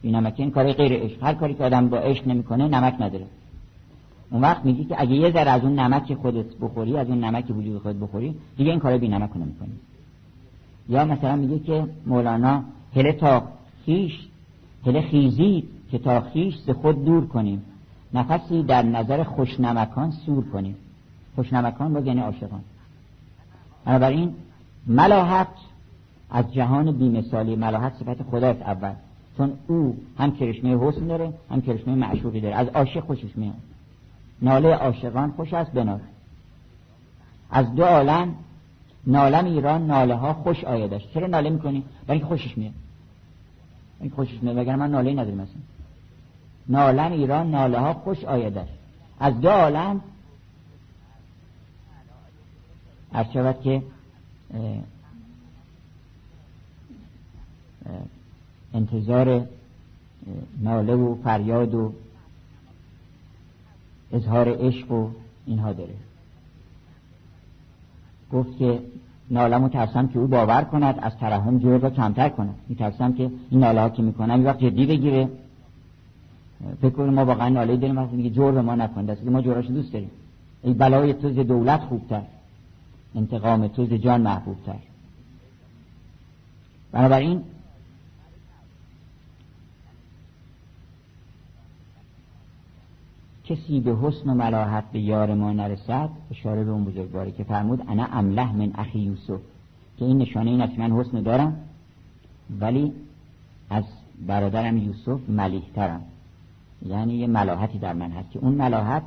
بینمکی این کاری غیر عشق. هر کاری که آدم با عشق نمی‌کنه نمک نداره. اون وقت میگی که اگه یه ذره از اون نمک خودت بخوری از اون نمک وجود خودت بخوری دیگه این کار بی نمک نمی‌کنی. یا مثلا میگه که مولانا هله تا خیش هله خیزید که تا خیش ز خود دور کنیم. نفسی در نظر خوشنمکان سور کنیم. خوشنمکان با یعنی عاشقان. بنابراین ملاحت از جهان بیمثالی ملاحت صفت خداست اول. چون او هم کرشمه حسن داره هم کرشمه معشوقی داره. از عاشق خوشش میاد. ناله عاشقان خوش است بنار از دو عالم نالم ایران ناله ها خوش آیدش چرا ناله می‌کنی؟ برای خوشش میاد. این خوشش میاد. وگرنه من ناله نداریم مثلا نالم ایران ناله ها خوش آیدش از دو عالم از شود که انتظار ناله و فریاد و اظهار عشق و اینها داره. گفت که نالمو ترسم که او باور کند از ترحم جور را کمتر کند. میترسم که این ناله ها که می‌کنم وقت جدی بگیره. فکر کنم ما واقعا ناله داریم وقتی میگه جور به ما نکن. دست ما جوراشو دوست داریم. ای بلای تو ز دولت خوبتر. انتقام تو ز جان محبوبتر. بنابراین کسی به حسن و ملاحت به یار ما نرسد اشاره به اون بزرگواری که فرمود انا امله من اخی یوسف. که این نشانه این است من حسن دارم ولی از برادرم یوسف ملیحترم. یعنی یه ملاحتی در من هست که اون ملاحت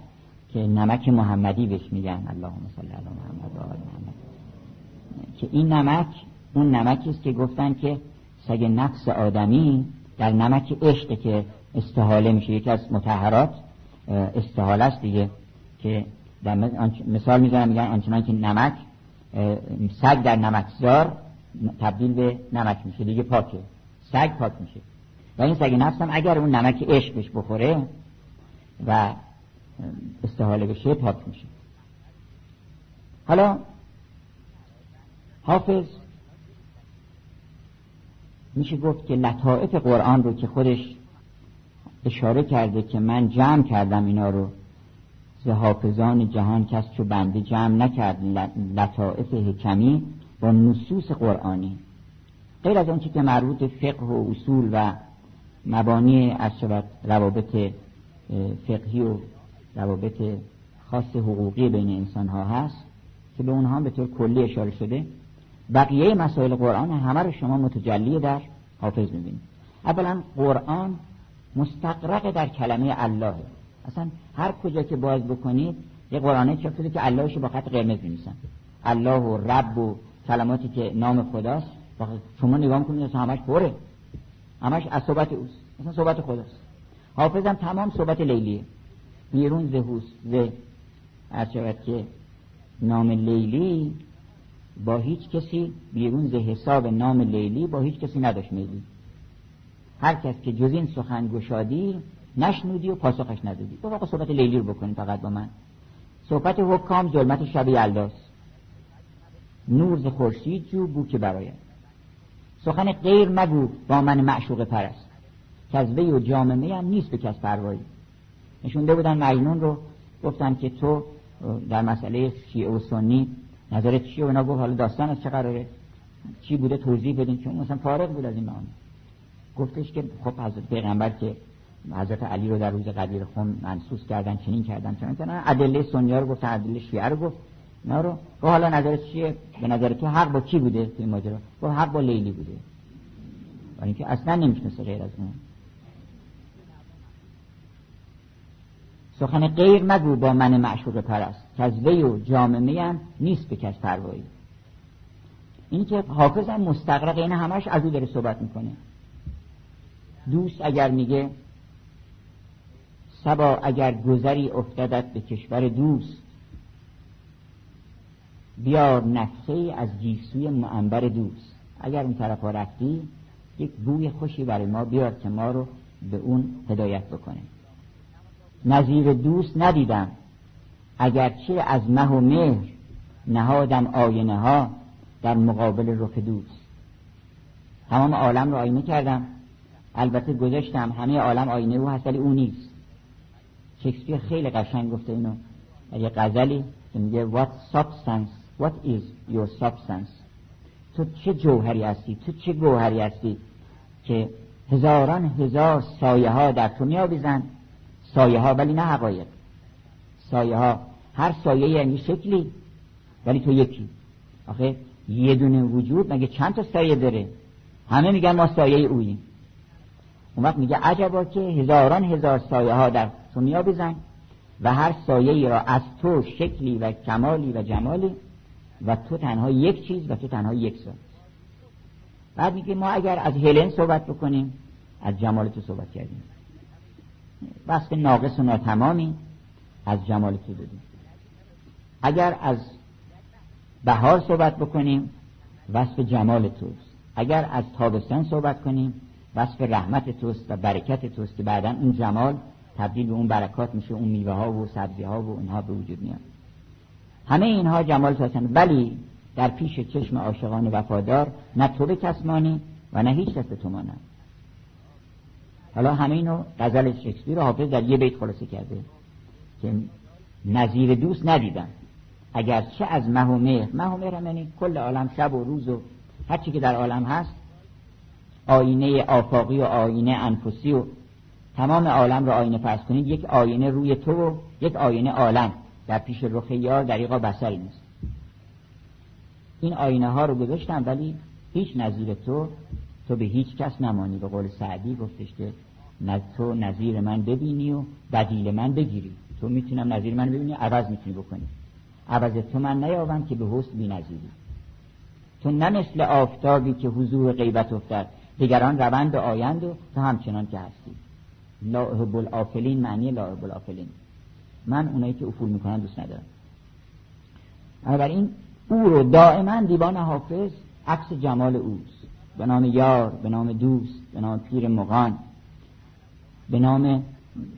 که نمک محمدی بهش میگن اللهم صل علی محمد و آل محمد. که این نمک اون نمکی است که گفتن که سگ نفس آدمی در نمک عشق که استحاله میشه. یکی از متحرات استحاله است دیگه. که در مثال می‌زنم میگن آنچنان که نمک سگ در نمکزار تبدیل به نمک میشه. دیگه پاکه. سگ پاک میشه. و این سگ نفس هم اگر اون نمک عشق بهش بخوره و استحاله بشه پاک میشه. حالا حافظ میشه گفت که لطائف قرآن رو که خودش اشاره کرده که من جمع کردم اینا رو ز حافظان جهان کس چو بنده جمع نکرد لطائف حکمی با نصوص قرآنی. غیر از آنچه که مربوط فقه و اصول و مبانی از شود روابط فقهی و روابط خاص حقوقی بین انسان ها هست که به اونها به طور کلی اشاره شده. بقیه مسائل قرآن همه رو شما متجلی در حافظ می‌بینید. اولا قرآن مستقرق در کلمه الله. اصلا هر کجا که باز بکنید یه قرآنه چاپ شده که اللهش با خط قرمز می‌نویسن. الله و رب و کلماتی که نام خداست. شما نگاه اصلا همش پره. همش از صحبت اوست. اصلا صحبت خداست. حافظم تمام صحبت لیلیه. بیرون زهوس زه شود که نام لیلی با هیچ کسی بیرون ز حساب نام لیلی با هیچ کسی نداشت میلی هر کس که جز این سخن گشادی نشنودی و پاسخش ندادی. تو واقع صحبت لیلی رو بکنی فقط با من. صحبت حکام ظلمت شب یلداز. نور ز خورشید جو بو که براید سخن غیر مگو با من معشوق پرست وی و جامعه هم نیست به کس پروایی. نشونده بودن مجنون رو گفتن که تو در مسئله شیعه و سنی نظرت چیه؟ و اینا گفت حالا داستان از چه قراره؟ چی بوده؟ توضیح بدین. چون مثلا فارغ بود از این معانی. گفتش که خب حضرت پیغمبر که حضرت علی رو در روز قدیر خون منصوص کردن چنین کردن چنین کردن. ادله سنیا رو گفت ادله شیعه رو گفت. نه رو. و حالا نظرت چیه؟ به نظر تو حق با کی بوده توی ماجرا؟ و حق با لیلی بوده. و اینکه اصلا نمی‌شناسه غیر از اون. سخن غیر مگو با من معشوق پرست که از وی و جامعه نیست به کس پروایی. این که حافظ هم مستقرق این همش از او داره صحبت می‌کنه. دوست اگر میگه سبا اگر گذری افتادت به کشور دوست بیار نفسه از گیسوی معنبر دوست. اگر اون طرف رفتی یک بوی خوشی برای ما بیار که ما رو به اون هدایت بکنه. نظیر دوست ندیدم. اگرچه از مه و مهر نهادم آینه ها در مقابل رخ دوست. تمام عالم رو آینه کردم. البته گذاشتم همه عالم آینه او هست ولی او نیست. شکسپیر خیلی قشنگ گفته اینو. یه غزلی که میگه what substance what is your substance? تو چه جوهری هستی؟ تو چه گوهری هستی که هزاران هزار سایه ها در تو میآویزند سایه ها ولی نه حقایق. سایه ها هر سایه یعنی شکلی ولی تو یکی. آخه یه دونه وجود مگه چند تا سایه داره؟ همه میگن ما سایه اوییم. اون وقت میگه عجبا که هزاران هزار سایه ها در تو میآویزند و هر سایه را از تو شکلی و کمالی و جمالی و تو تنها یک چیز و تو تنها یک سایه بعد میگه ما اگر از هلن صحبت بکنیم از جمال تو صحبت کردیم. وصف ناقص و ناتمامی از جمال تو دادیم. اگر از بهار صحبت بکنیم وصف جمال توست. اگر از تابستان صحبت کنیم وصف رحمت توست و برکت توست که بعدا اون جمال تبدیل به اون برکات میشه اون میوه ها و سبزی ها و اینها به وجود میاد. همه اینها جمال تو ولی در پیش چشم عاشقان وفادار نه تو به کسمانی و نه هیچ کس به تو مانند حالا همه اینو غزل شکسپیر حافظ در یه بیت خلاصه کرده که نظیر دوست ندیدم. اگر چه از مه و مهر مه و مهر یعنی کل عالم شب و روز و هر چی که در عالم هست آینه آفاقی و آینه انفسی و تمام عالم رو آینه فرض کنید. یک آینه روی تو و یک آینه عالم. در پیش رخ یار دریقا بسری نیست. این آینه ها رو گذاشتم ولی هیچ نظیر تو تو به هیچ کس نمانی. به قول سعدی گفتش که تو نظیر من ببینی و بدیل من بگیری. تو می‌تونم نظیر من ببینی عوض می‌تونی بکنی. عوض تو من نیابم که به حسن بی نظیری تو نه مثل آفتابی که حضور غیبت افتد. دیگران روند آیند و تو همچنان که هستی. لا احب الافلین معنی لا احب الافلین من اونایی که افول می‌کنن دوست ندارم. بنابراین او رو دائما دیوان حافظ عکس جمال اوست. به نام یار به نام دوست به نام پیر مغان. به نام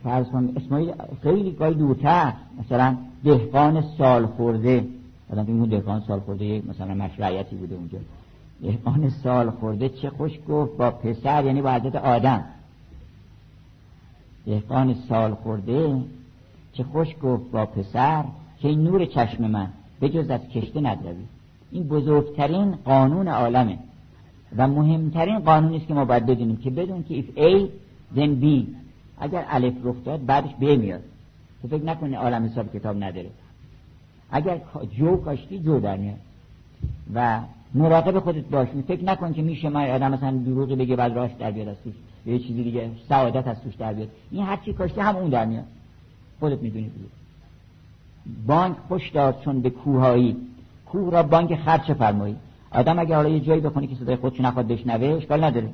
فرض اسمایی خیلی گاهی دورتر. مثلا دهقان سال خورده آدم اون دهقان سال خورده مثلا مشرعیتی بوده اونجا. دهقان سال خورده چه خوش گفت با پسر یعنی با حضرت آدم. دهقان سال خورده چه خوش گفت با پسر که این نور چشم من به جز از کشته ندروی. این بزرگترین قانون عالمه و مهمترین قانونی است که ما باید بدونیم که بدون که if A then B. اگر الف رخ داد بعدش B میاد. تو فکر نکنی عالم حساب کتاب نداره. اگر جو کاشتی جو در میاد. و مراقب خودت باش. فکر نکن که میشه ما آدم مثلا دروغی بگه بعد راست در بیاد از یه چیزی دیگه سعادت از توش در بیاد. این هر چی کاشتی هم اون در میاد. خودت می‌دونی دیگه. بانک خوش داد چون به کوهایی. کوه را بانک خرچ فرمایی. آدم اگه حالا یه جایی بخونه که صدای خودش نخواد بشنوه اشکال نداره.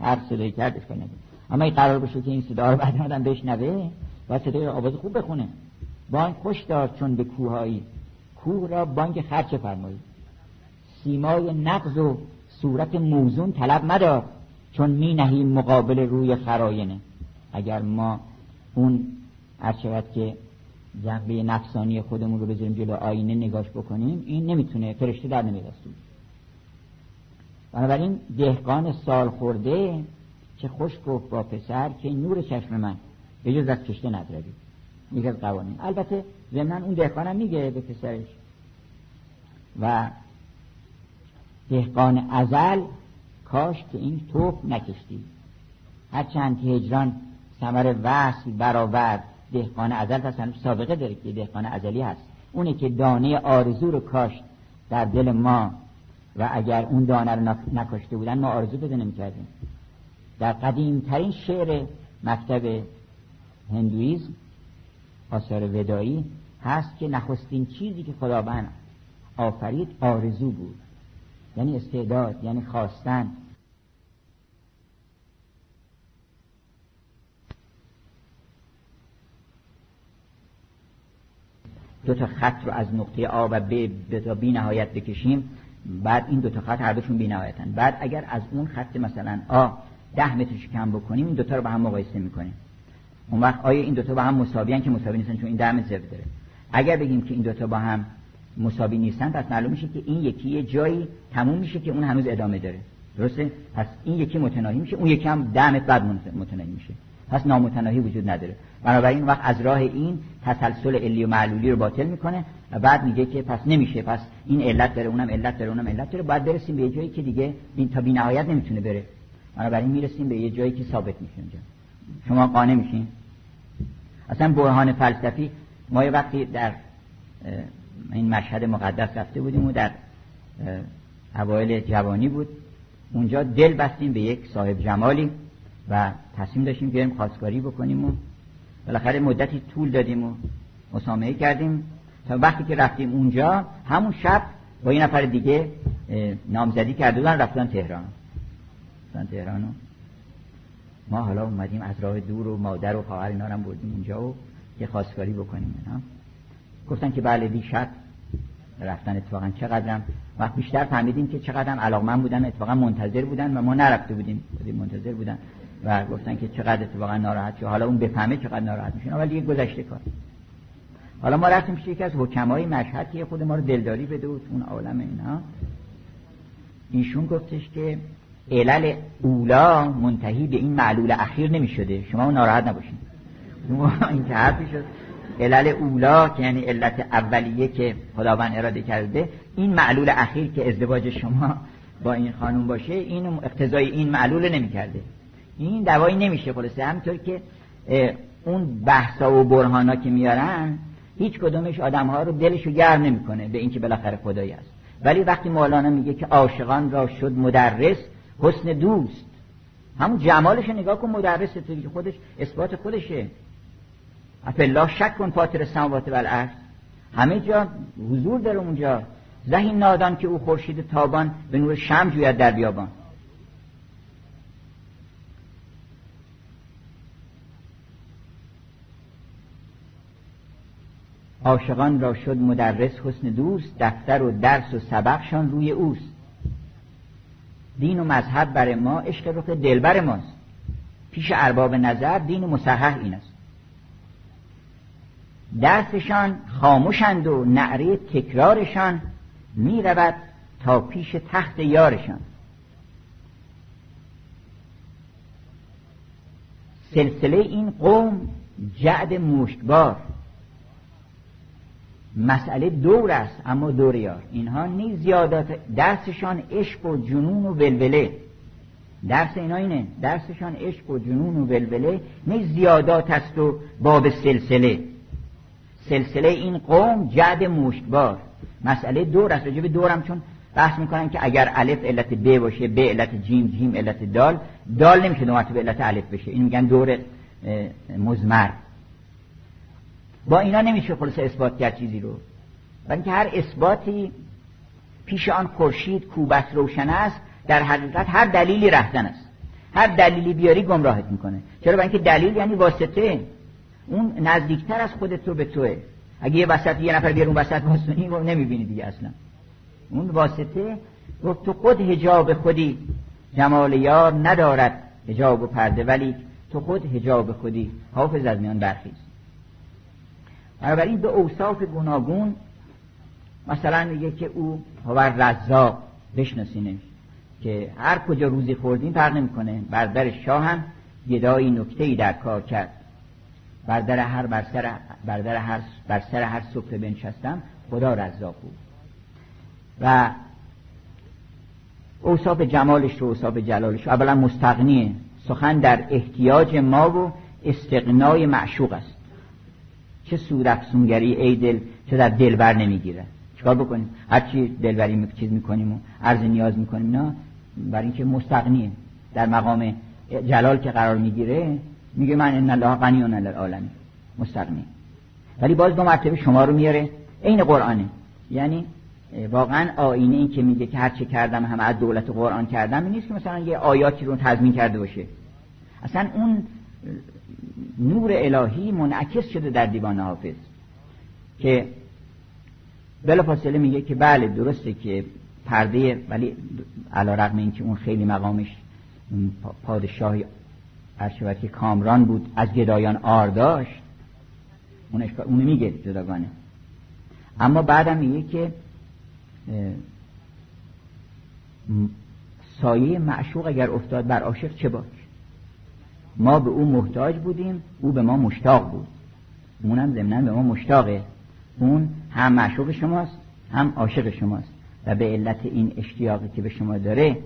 هر صدایی کرد اشکال نداره. اما این قرار بشه که این صدا رو بعد آدم بشنوه و صدای آواز خوب بخونه. بانک خوش داد چون به کوهایی. کوه را بانک خرچ فرمایی. سیمای نقض و صورت موزون طلب مدار چون می نهیم مقابل روی خراینه اگر ما اون هر که جنبه نفسانی خودمون رو بذاریم جلو آینه نگاش بکنیم این نمی‌تونه فرشته در نمیاد بنابراین دهقان سال خورده چه خوش گفت با پسر که نور چشم من به جز از کشته نداری میگه از قوانین. البته ضمن اون دهقانم میگه به پسرش. و دهقان ازل کاش که این توپ نکشتی. هرچند که هجران ثمر وصل برآورد دهقان ازل پس سابقه داره که دهقان ازلی هست. اونه که دانه آرزو رو کاشت در دل ما و اگر اون دانه رو نکاشته بودن ما آرزو بده نمی‌کردیم. در قدیمترین شعر مکتب هندویزم آثار ودایی هست که نخستین چیزی که خداوند آفرید آرزو بود. یعنی استعداد یعنی خواستن. دو تا خط رو از نقطه آ و ب تا بی نهایت بکشیم بعد این دو تا خط هر دوشون بی نهایتن. بعد اگر از اون خط مثلا آ ده مترش کم بکنیم این دوتا رو با هم مقایسه می‌کنیم. اون وقت آیا این دوتا با هم مساوی که مساوی نیستن؟ چون این ده متر داره. اگر بگیم که این دوتا با هم مساوی نیستن پس معلوم میشه که این یکی یه جایی تموم میشه که اون هنوز ادامه داره. درسته؟ پس این یکی متناهی میشه اون یکی هم ده متر بعد متناهی میشه. پس نامتناهی وجود نداره. بنابراین وقت از راه این تسلسل علی و معلولی رو باطل می‌کنه و بعد میگه که پس نمیشه پس این علت داره اونم علت داره اونم علت داره. باید برسیم به یه جایی که دیگه این تا بی‌نهایت نمی‌تونه بره. بنابراین می‌رسیم به یه جایی که ثابت میشه اونجا شما قانع میشین؟ اصلا برهان فلسفی ما یه وقتی در این مشهد مقدس رفته بودیم و در اوایل جوانی بود. اونجا دل بستیم به یک صاحب جمالی. و تصمیم داشتیم بیایم خواستگاری بکنیم و بالاخره مدتی طول دادیم و مسامحه کردیم. تا وقتی که رفتیم اونجا همون شب با یه نفر دیگه نامزدی کرده بودن رفتن تهران. رفتن تهران و ما حالا اومدیم از راه دور و مادر و خواهر اینا هم بردیم اونجا و یه خواستگاری بکنیم اینا. گفتن که بله بی شک رفتن اتفاقا. چقدرم؟ وقت بیشتر فهمیدیم که چقدرم علاقمند بودن اتفاقا منتظر بودن و ما نرفته بودیم. بودیم منتظر بودن. و گفتن که چقدر اتفاقا ناراحت شد. حالا اون بفهمه چقدر ناراحت میشه. ولی دیگه گذشته کار. حالا ما رفتیم پیش یکی از حکمای مشهد که خود ما رو دلداری بده و اون عالم اینا. ایشون گفتش که علل اولا منتهی به این معلول اخیر نمی شده شما ناراحت نباشین. این که حرفی شد. علل اولا که یعنی علت اولیه که خداوند اراده کرده این معلول اخیر که ازدواج شما با این خانوم باشه این اقتضای این معلول نمی کرده این دوایی نمیشه خلاصه. همطور که اون بحثا و برهانا که میارن هیچ کدومش آدم ها رو دلشو گرم نمی‌کنه به اینکه بالاخره خدایی است ولی وقتی مولانا میگه که عاشقان را شد مدرس حسن دوست. همون جمالش نگاه کن مدرس تو خودش اثبات خودشه. افالله شک کن فاطر سماوات و الارض همه جا حضور داره اونجا. زهی نادان که او خورشید تابان به نور شم جوید در بیابان. عاشقان را شد مدرس حسن دوست دفتر و درس و سبقشان روی اوست. دین و مذهب بر ما عشق رخ دلبر ماست. پیش ارباب نظر دین مصحح این است. درسشان خاموشند و نعره تکرارشان می رود تا پیش تخت یارشان. سلسله این قوم جعد مشتبار مسئله دور است اما دور یار. اینها نیز زیادات درسشان عشق و جنون و ولوله. درس اینا اینه درسشان عشق و جنون و ولوله نیز زیادات است و باب سلسله. سلسله این قوم جد مشتبار. مسئله دور است رجب دورم چون بحث می‌کنن که اگر الف علت ب باشه ب علت جیم جیم علت دال. دال نمیشه دو مرتبه علت الف بشه. این میگن دور مزمر با اینا نمیشه خلاص اثبات کرد چیزی رو. و هر اثباتی پیش آن خورشید کوبت روشن است در حقیقت هر دلیلی رهزن است. هر دلیلی بیاری گمراهت می‌کنه. چرا؟ برای اینکه دلیل یعنی واسطه. اون نزدیکتر از خودت رو به توه. اگه یه وسط یه نفر بیار اون وسط واسطه رو نمی‌بینی دیگه اصلا. اون واسطه گفت تو خود هجاب خودی جمال یار ندارد هجاب و پرده ولی تو خود هجاب خودی. حافظ از میان برخیز. بنابراین به اوصاف گوناگون مثلا میگه که او هو رزاق بشناسینش که هر کجا روزی خوردیم فرق نمی‌کنه. بر در شاه هم گدایی نکته ای در کار کرد. بر در هر بر سر بر در هر بر سر هر سفره بنشستم خدا رزاق بود. و اوصاف جمالش و اوصاف جلالش اولا مستغنیه سخن در احتیاج ما و استقنای معشوق است. چه سونگری ای دل چه در دلبر نمی‌گیره. چیکار بکنیم؟ هرچی دلبری می... چیز می‌کنیم و عرض نیاز می‌کنیم. نه برای اینکه مستغنیه در مقام جلال که قرار می‌گیره میگه من ان الله غنی عن العالمین. مستغنی. ولی باز دو مرتبه شما رو میاره. عین قرآنه. یعنی واقعا آینه این که میگه که هر چه کردم همه از دولت قرآن کردم نیست که مثلا یه آیاتی رو تضمین کرده باشه. اصلا اون نور الهی منعکس شده در دیوان حافظ. که بلا فاصله میگه که بله درسته که پرده ولی علا رقم این که اون خیلی مقامش پادشاهی که کامران بود از گدایان آر داشت اون میگه جداگانه. اما بعدم میگه که سایه معشوق اگر افتاد بر عاشق چه باک ما به او محتاج بودیم او به ما مشتاق بود. اونم ضمنا به ما مشتاقه. اون هم معشوق شماست هم عاشق شماست. و به علت این اشتیاقی که به شما داره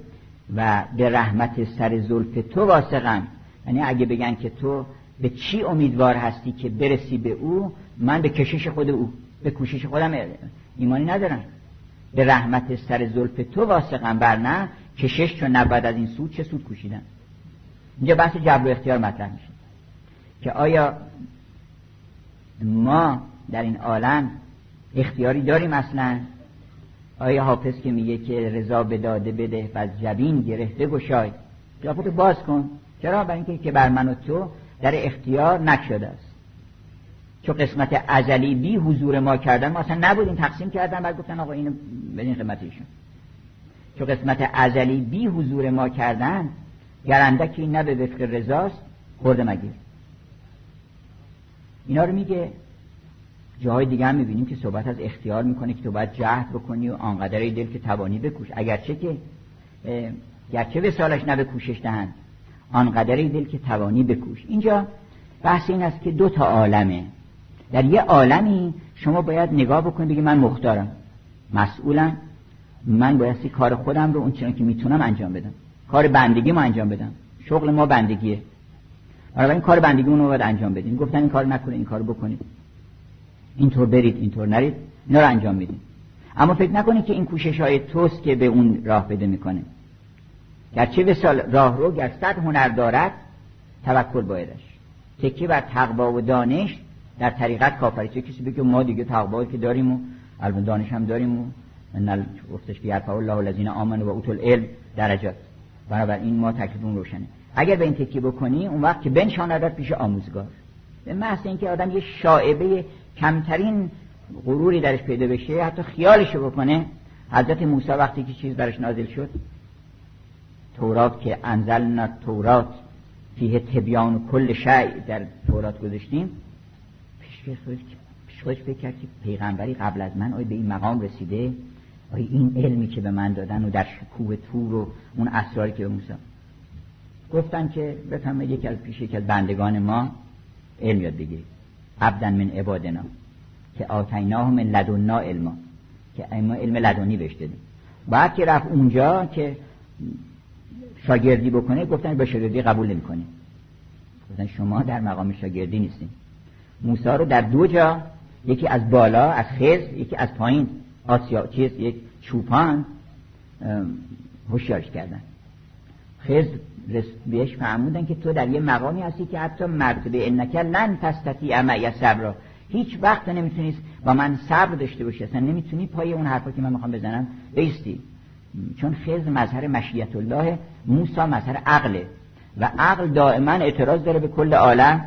و به رحمت سر زلف تو واسقم. یعنی اگه بگن که تو به چی امیدوار هستی که برسی به او من به کشش خود او به کوشش خودم ایمانی ندارم. به رحمت سر زلف تو واسقم بر نه کشش چون نباید از این سود چه سود کوشیدن اینجا بحث جبر و اختیار مطرح میشه که آیا ما در این عالم اختیاری داریم اصلا؟ آیا حافظ که میگه که رضا به داده بده و جبین گرفته گشای؟ قیافت باز کن. چرا؟ برای اینکه که بر من و تو در اختیار نشده است. چون قسمت ازلی بی حضور ما کردن ما اصلا نبودیم. تقسیم کردن بعد گفتن آقا اینو بدین قیمتیشون چون قسمت ازلی بی حضور ما کردن گرندکی نه به وفق رضاست خورده مگیر. اینا رو میگه جاهای دیگه هم می‌بینیم که صحبت از اختیار می‌کنه که تو باید جهد بکنی و آنقدر دل که توانی بکوش. اگرچه که گرچه به سالش نه کوشش دهند آنقدر دل که توانی بکوش. اینجا بحث این است که دو تا عالمه. در یه عالمی شما باید نگاه بکنید بگی من مختارم. مسئولم. من باید کار خودم رو اون که می‌تونم انجام بدم. کار بندگی ما انجام بدم. شغل ما بندگیه. این کار بندگی رو باید انجام بدیم. گفتن این کار نکنه این کار بکنید. اینطور برید اینطور نرید اینا رو انجام میدیم. اما فکر نکنید که این کوشش های توست که به اون راه بده می‌کنه. گرچه سال راه رو گر صد هنر دارد توکل بایدش. تکیه بر تقوا و دانش در طریقت کافری چه کسی بگه ما دیگه تقوایی که داریم و البته دانش هم داریم و گفتش که یرفع الله الذین آمنوا و اوتل علم درجات. بنابراین ما تکلیفمون روشنه. اگر به این تکیه بکنی اون وقت که بنشاندت پیش آموزگار. به محض اینکه آدم یه شاعبه کمترین غروری درش پیدا بشه حتی خیالش بکنه حضرت موسی وقتی که چیز برش نازل شد تورات که انزلنا تورات فیه تبیان و کل شیء در تورات گذاشتیم پیش خودش فکر کرد که پیغمبری قبل از من آیا به این مقام رسیده؟ آیا این علمی که به من دادن و در شکوه تور و اون اسراری که به موسی گفتن که بفهمه یکی از پیش یکی از بندگان ما علم یاد بگیرید. عبدن من عبادنا که آتیناه من لدنا علما که ما علم لدنی بهش دادیم. بعد که رفت اونجا که شاگردی بکنه گفتن به شاگردی قبول نمی‌کنه گفتن شما در مقام شاگردی نیستیم. موسی رو در دو جا یکی از بالا از خز یکی از پایین آسیا چیز یک چوپان هوشیارش کردن. خز بهش فهمودن که تو در یه مقامی هستی که حتی مرتبه انک لن تستطیع معی صبر هیچ وقت نمی‌تونی با من صبر داشته باشی. اصلا نمی‌تونی پای اون حرفا که من می‌خوام بزنم بیستی. چون خز مظهر مشیت الله موسی مظهر عقله. و عقل دائما اعتراض داره به کل عالم.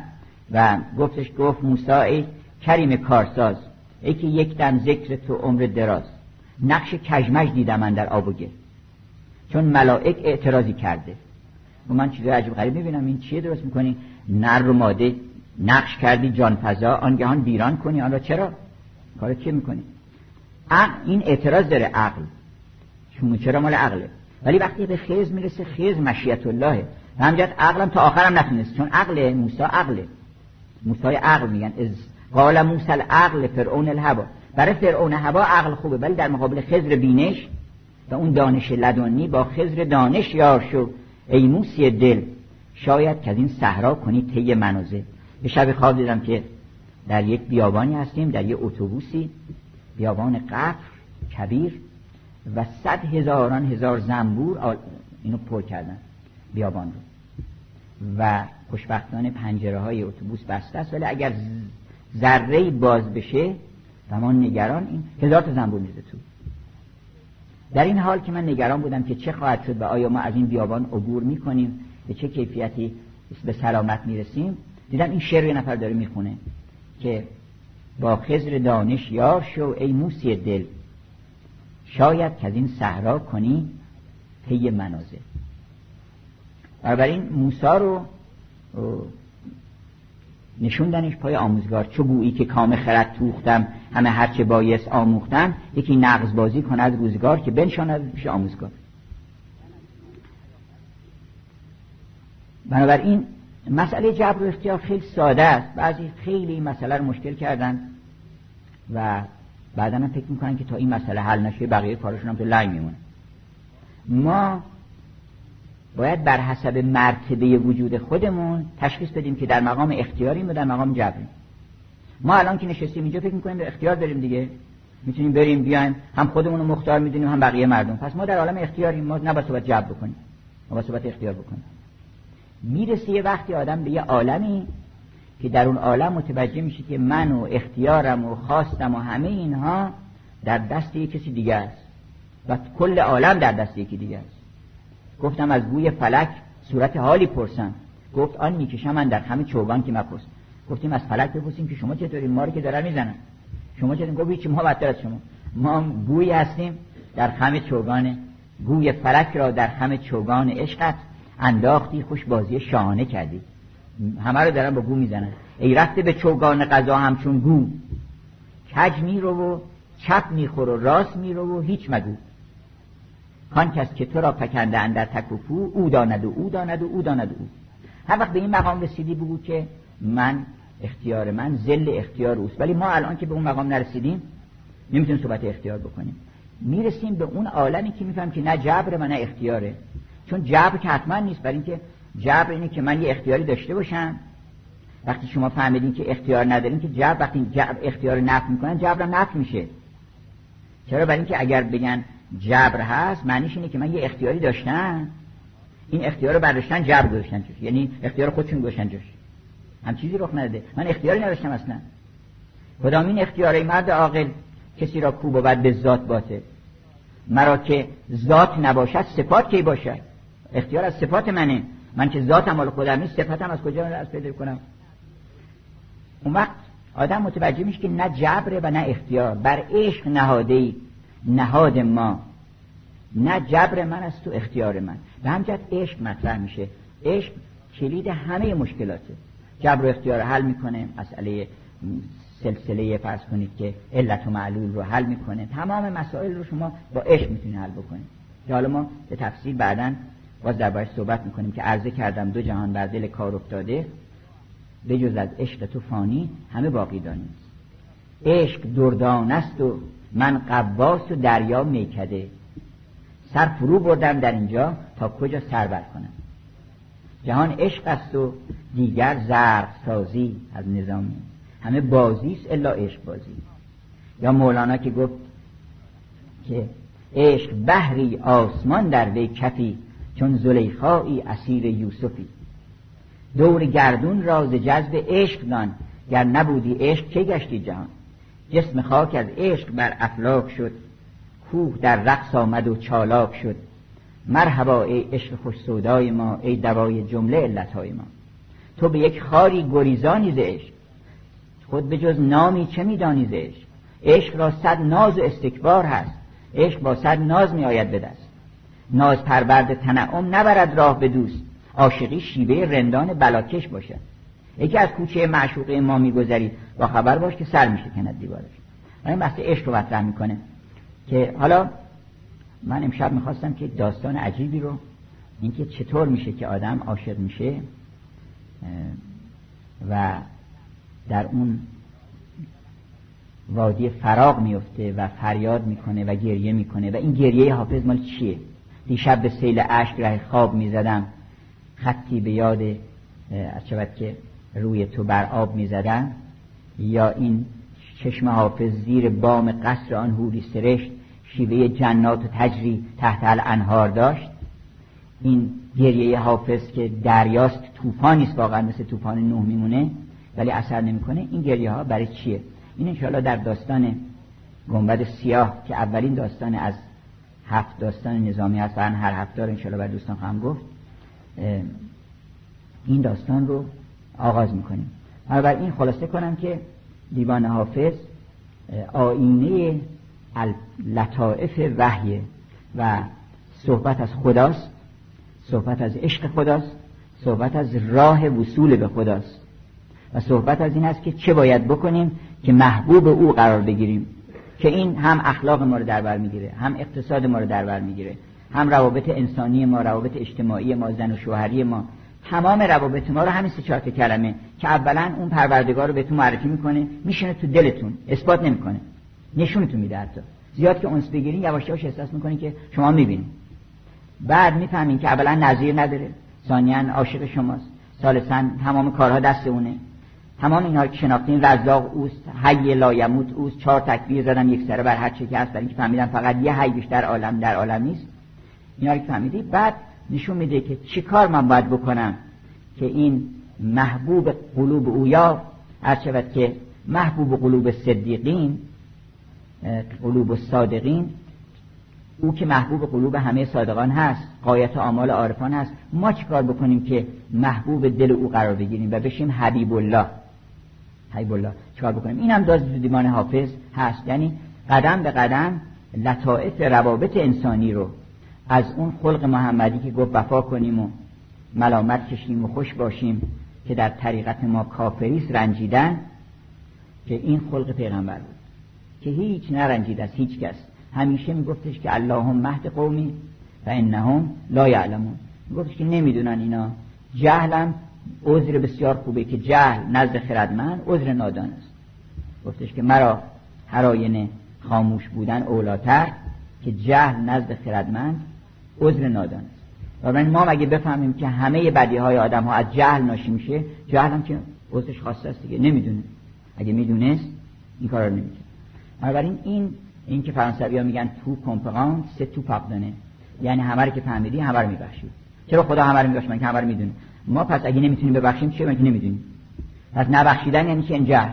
و گفتش گفت موسی ای کریم کارساز ای که یک دم ذکر تو عمر دراز. نقش کجمج دیدم من در آب و چون ملائک اعتراضی کرده. و من چیزای عجب غریب می‌بینم. این چیه درست می‌کنی؟ نر و ماده نقش کردی جان فضا آنگهان ویران کنی. آن را چرا؟ کار چه می‌کنی؟ عقل این اعتراض داره عقل. چون چرا مال عقله؟ ولی وقتی به خیز می‌رسه خیز مشیت الله. همجد عقلم تا آخرم نتونست. چون عقل موسی عقله. موسی عقل میگن. از قال موسی العقل فرعون الهوا. برای فرعون هوا عقل خوبه ولی در مقابل خزر بینش و اون دانش لدنی با خزر دانش یار شو. ای موسی دل شاید که از این صحرا کنی طی منازل به شب خواب دیدم که در یک بیابانی هستیم در یک اتوبوسی. بیابان قفر کبیر و صد هزاران هزار زنبور. اینو پر کردن بیابان رو. و خوشبختانه پنجره های اتوبوس بسته است ولی اگر ذره باز بشه و ما نگران این هزار تا زنبور میزه تو. در این حال که من نگران بودم که چه خواهد شد و آیا ما از این بیابان عبور می‌کنیم به چه کیفیتی به سلامت می‌رسیم دیدم این شعر یه نفر داره می‌خونه که با خزر دانش یار شو ای موسی دل. شاید که از این صحرا کنی پی منازل. بنابراین موسا رو نشوندنش پای آموزگار. چو گویی که کام خرد توختم همه هرچه بایست آموختم یکی نقض بازی کند روزگار که بنشاند پیش آموزگار. بنابراین مسئله جبر و اختیار خیلی ساده است. بعضی خیلی مسئله رو مشکل کردن و بعدا هم فکر می‌کنن که تا این مسئله حل نشه بقیه کارشون هم تو لای میمونه. ما باید بر حسب مرتبه وجود خودمون تشخیص بدیم که در مقام اختیاریم و در مقام جبریم ما الان که نشستیم اینجا فکر می‌کنیم به اختیار داریم دیگه. می‌تونیم بریم بیایم. هم خودمون رو مختار می‌دونیم هم بقیه مردم. پس ما در عالم اختیاریم. ما نباید صحبت جبر بکنیم ما باید اختیار بکنیم. می‌رسه یه وقتی آدم به یه عالمی که در اون عالم متوجه میشه که من و اختیارم و خواستم و همه اینها در دست یک کسی دیگه است. و کل عالم در دست یکی دیگه است. گفتم از بوی فلک صورت حالی پرسم. گفت آن می‌کشم من در همه چوگان که مپرس. گفتیم از فلک بپرسیم که شما چطوری؟ ما رو که دارن می‌زنن. شما چطوری؟ گفت هیچ ما بدتر از شما. ما بوی هستیم در همه چوگان. گوی فلک را در همه چوگان عشقت انداختی خوش بازی شانه کردی. همه رو دارن با گو می‌زنن. ای رفته به چوگان قضا همچون گو. کج میرو و چپ میخور و راست میرو و هیچ مگو. کان کس که تو را پکنده اندر تک و پو او داند و او داند و او داند و او. هر وقت به این مقام رسیدی بگو که من اختیار من زل اختیار اوست. ولی ما الان که به اون مقام نرسیدیم نمی‌تونیم صحبت اختیار بکنیم. می‌رسیم به اون عالمی که میفهم که نه جبر و نه اختیاره. چون جبر که حتما نیست برای اینکه جبر اینه که من یه اختیاری داشته باشم. وقتی شما فهمیدین که اختیار ندارین که جبر وقتی جبر اختیار نفع می‌کنن جبر نفع میشه. چرا؟ برای اینکه اگر بگن جبر هست معنیش اینه که من یه اختیاری داشتم. این اختیار رو برداشتن جبر گذاشتن جوش. یعنی اختیار خودشون گذاشتن جوش. هم چیزی رخ نداده. من اختیاری نداشتم اصلا. کدام این اختیار مرد عاقل کسی را کوب و بعد به ذات باته مرا که ذات نباشد صفات کی باشد؟ اختیار از صفات منه. من که ذاتم مال خودم نیست صفتم از کجا از پیدا کنم؟ اون وقت آدم متوجه میشه که نه جبره و نه اختیار. بر عشق نهاده نهاد ما. نه جبر من است تو اختیار من. به همجد عشق مطرح میشه. عشق کلید همه مشکلاته. جبر و اختیار حل می‌کنه. مسئله سلسله فرض کنید که علت و معلول رو حل می‌کنه. تمام مسائل رو شما با عشق می‌تونید حل بکنید. که حالا ما به تفصیل بعدا باز دربارش صحبت می‌کنیم که عرضه کردم دو جهان بر دل کار افتاده. به جز از عشق تو فانی همه باقی دانید عشق دردان است و من قواس و دریا میکده. سر فرو بردم در اینجا تا کجا سر بر کنم. جهان عشق است و دیگر زرق سازی از نظامی همه بازی است الا عشق بازی. یا مولانا که گفت که عشق بحری آسمان در وی کفی چون زلیخایی اسیر یوسفی. دور گردون راز جذب عشق دان. گر نبودی عشق چه گشتی جهان؟ جسم خاک از عشق بر افلاک شد. کوه در رقص آمد و چالاک شد. مرحبا ای عشق خوش سودای ما ای دوای جمله علتهای ما. تو به یک خاری گریزانی ز خود به جز نامی چه میدانی ز عشق؟ عشق را صد ناز و استکبار هست. عشق با صد ناز می آید به دست. ناز پرورد تنعم نبرد راه به دوست. عاشقی شیوه رندان بلاکش باشد. یکی از کوچه معشوقه ما میگذری با خبر باش که سر میشه کند دیوارش. این بحث عشق رو مطرح می‌کنه که حالا من امشب می‌خواستم که داستان عجیبی رو اینکه چطور میشه که آدم عاشق میشه و در اون وادی فراغ میفته و فریاد می‌کنه و گریه می‌کنه. و این گریه حافظ مال چیه؟ دیشب به سیل اشک ره خواب می‌زدم. خطی به یاد از که روی تو بر آب می‌زدن یا این چشم حافظ زیر بام قصر آن هوری سرشت شیوه جنات و تجری تحت الانهار داشت؟ این گریه حافظ که دریاست طوفانی است واقعا مثل طوفان نوح میمونه ولی اثر نمی‌کنه این گریه ها برای چیه؟ این انشاءالله در داستان گنبد سیاه که اولین داستان از هفت داستان نظامی هست و هر هفته رو انشاءالله بر دوستان خواهم گفت این داستان رو آغاز می‌کنیم. این خلاصه کنم که دیوان حافظ آینه لطائف وحیه و صحبت از خداست صحبت از عشق خداست صحبت از راه وصول به خداست و صحبت از این است که چه باید بکنیم که محبوب او قرار بگیریم که این هم اخلاق ما رو در بر می‌گیره هم اقتصاد ما رو در بر می‌گیره هم روابط انسانی ما روابط اجتماعی ما زن و شوهری ما. تمام روابط ما رو همین سه چهار کلمه که اولا اون پروردگار رو بهتون معرفی می‌کنه میشینه تو دلتون اثبات نمی‌کنه. نشونتون میده حتی. زیاد که اونس بگیرین یواش یواش احساس می‌کنین که شما می‌بینید بعد می‌فهمین که اولا نظیر نداره. ثانیا عاشق شماست. ثالثا تمام کارها دست اونه. تمام اینها که شناختین رزاق اوست حی لا یموت اوست. چهار تکبیر زدم یک سره بر هر چه که هست برای اینکه فهمیدم فقط یه حی بیشتر عالم در عالم نیست. اینا که فهمیدی. بعد نشون میده که چی کار من باید بکنم که این محبوب قلوب اویا هر شود که محبوب قلوب صدیقین قلوب صادقین او که محبوب قلوب همه صادقان هست قایت آمال عارفان هست. ما کار بکنیم که محبوب دل او قرار بگیریم و بشیم حبیب الله حبیب الله چیکار بکنیم؟ این هم داز دیوان حافظ هست. یعنی قدم به قدم لطائف روابط انسانی رو از اون خلق محمدی که گفت وفا کنیم و ملامت کشیم و خوش باشیم که در طریقت ما کافریست رنجیدن که این خلق پیغمبر بود. که هیچ نرنجید از هیچ کس. همیشه میگفتش که اللهم مهد قومی و انهم لا یعلمون. میگفتش که نمی‌دونن اینا. جهلم عذر بسیار خوبه که جهل نزد خردمند عذر نادان است. گفتش که مرا هر آینه خاموش بودن اولاتر که جهل نزد خردمند عذر نادان. است و ما مگه بفهمیم که همه بدی های آدم ها از جهل ناشی میشه؟ جهل هم که عذرش خواسته است دیگه نمی‌دونه. اگه می‌دونست این کار رو نمی‌کنه بنابراین این این که فرانسوی ها میگن تو کمپران سه تو پاپدانه یعنی همه رو که فهمیدی همه رو میبخشی. چرا خدا همه رو من که همه رو می‌دونه ما پس اگه نمی‌تونیم ببخشیم چه من که نمی‌دونیم پس نبخشیدن یعنی چی؟ انجهل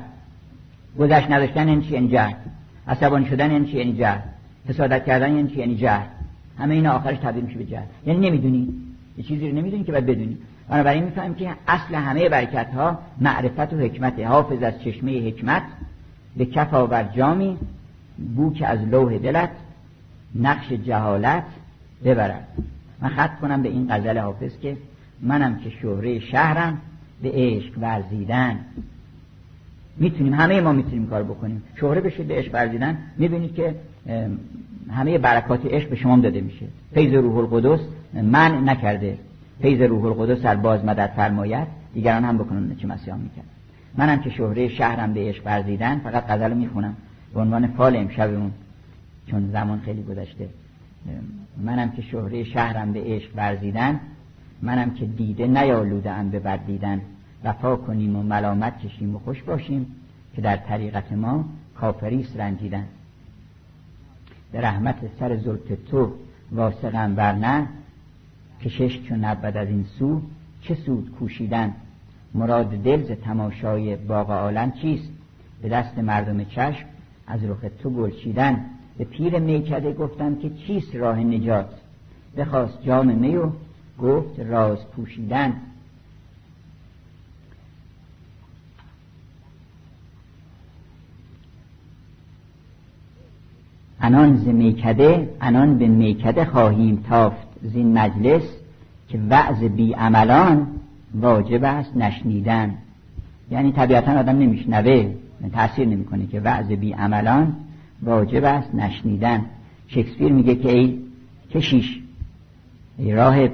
گذشت نداشتن یعنی چی؟ انجهل عصبانی شدن یعنی چی؟ یعنی جهل. حسادت کردن یعنی چی؟ یعنی جهل. همه اینا آخرش تبدیل میشه به جهل. یعنی نمی‌دونی. یه چیزی رو نمی‌دونی که باید بدونی. بنابراین می‌فهمیم که اصل همه برکت ها معرفت و حکمت حافظ از چشمه حکمت به کف آور جامی بو که از لوح دلت نقش جهالت ببرد. من خط کنم به این غزل حافظ که منم که شهره شهرم به عشق ورزیدن. می‌تونیم همه ما می‌تونیم کار بکنیم. شهره بشید به عشق ورزیدن. می‌بینید که همه برکات عشق به شما داده میشه. فیض روح القدس من نکرده. فیض روح القدس در باز مدد فرمایت دیگران هم بکنن چه مسیحا می‌کرد. منم که شهره شهرم به عشق ورزیدن فقط غزل می‌خونم. به عنوان فال امشبمون چون زمان خیلی گذشته. منم که شهره شهرم به عشق ورزیدن منم که دیده نیالوده ام به بردیدن وفا کنیم و ملامت کشیم و خوش باشیم که در طریقت ما کافریست رنجیدن. به رحمت سر زلط تو واسقم ورنه کشش چون نبود از این سو چه سود کوشیدن؟ مراد دل ز تماشای باغ عالم چیست؟ به دست مردم چشم از رخ تو گلچیدن به پیر میکده گفتم که چیست راه نجات؟ بخواست جام می و گفت راز پوشیدن. انان ز میکده انان به میکده خواهیم تافت زین مجلس که وعظ بی عملان واجب است نشنیدن. یعنی طبیعتا آدم نمیشنوه تاثیر نمی‌کنه که وعظ بی عملان واجب است نشنیدن. شکسپیر میگه که ای کشیش ای راهب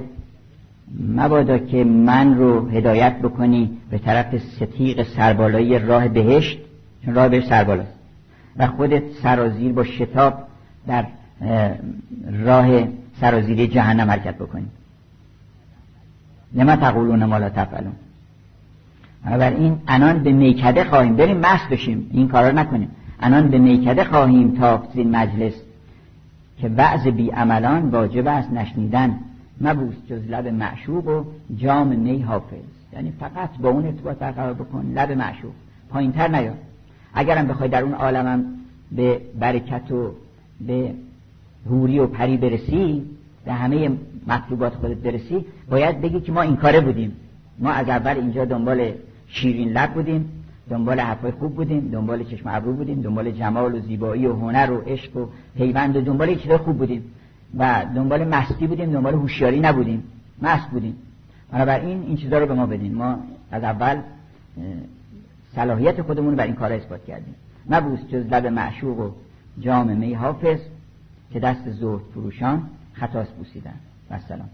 مبادا که من رو هدایت بکنی به طرف ستیق سربالایی راه بهشت چون راه بهشت سربالاست. و خودت سرازیر با شتاب در راه سرازیری جهنم حرکت بکنی لما تقولون ما لا تفعلون. این انان به میکده خواهیم. بریم مست بشیم. این کارا نکنیم. انان به میکده خواهیم تا این مجلس که وعظ بی عملان واجب است نشنیدن. مبوس جز لب معشوق و جام می حافظ. یعنی فقط با اون ارتباط برقرار بکن. لب معشوق. پایین تر نیاد. اگرم بخوای در اون عالمم به برکت و به هوری و پری برسی به همه مطلوبات خودت برسی باید بگی که ما این کاره بودیم. ما از اول اینجا دنبال شیرین لب بودیم دنبال حرفای خوب بودیم دنبال چشم ابرو بودیم دنبال جمال و زیبایی و هنر و عشق و پیوند و دنبال چیزای خوب بودیم. و دنبال مستی بودیم دنبال هوشیاری نبودیم. مست بودیم. بنابراین این چیزا رو به ما بدین. ما از اول صلاحیت خودمون بر این کار اثبات کردیم. نبوس جز لب معشوق و جام می حافظ که دست زهد فروشان خطاست بوسیدن. و سلام.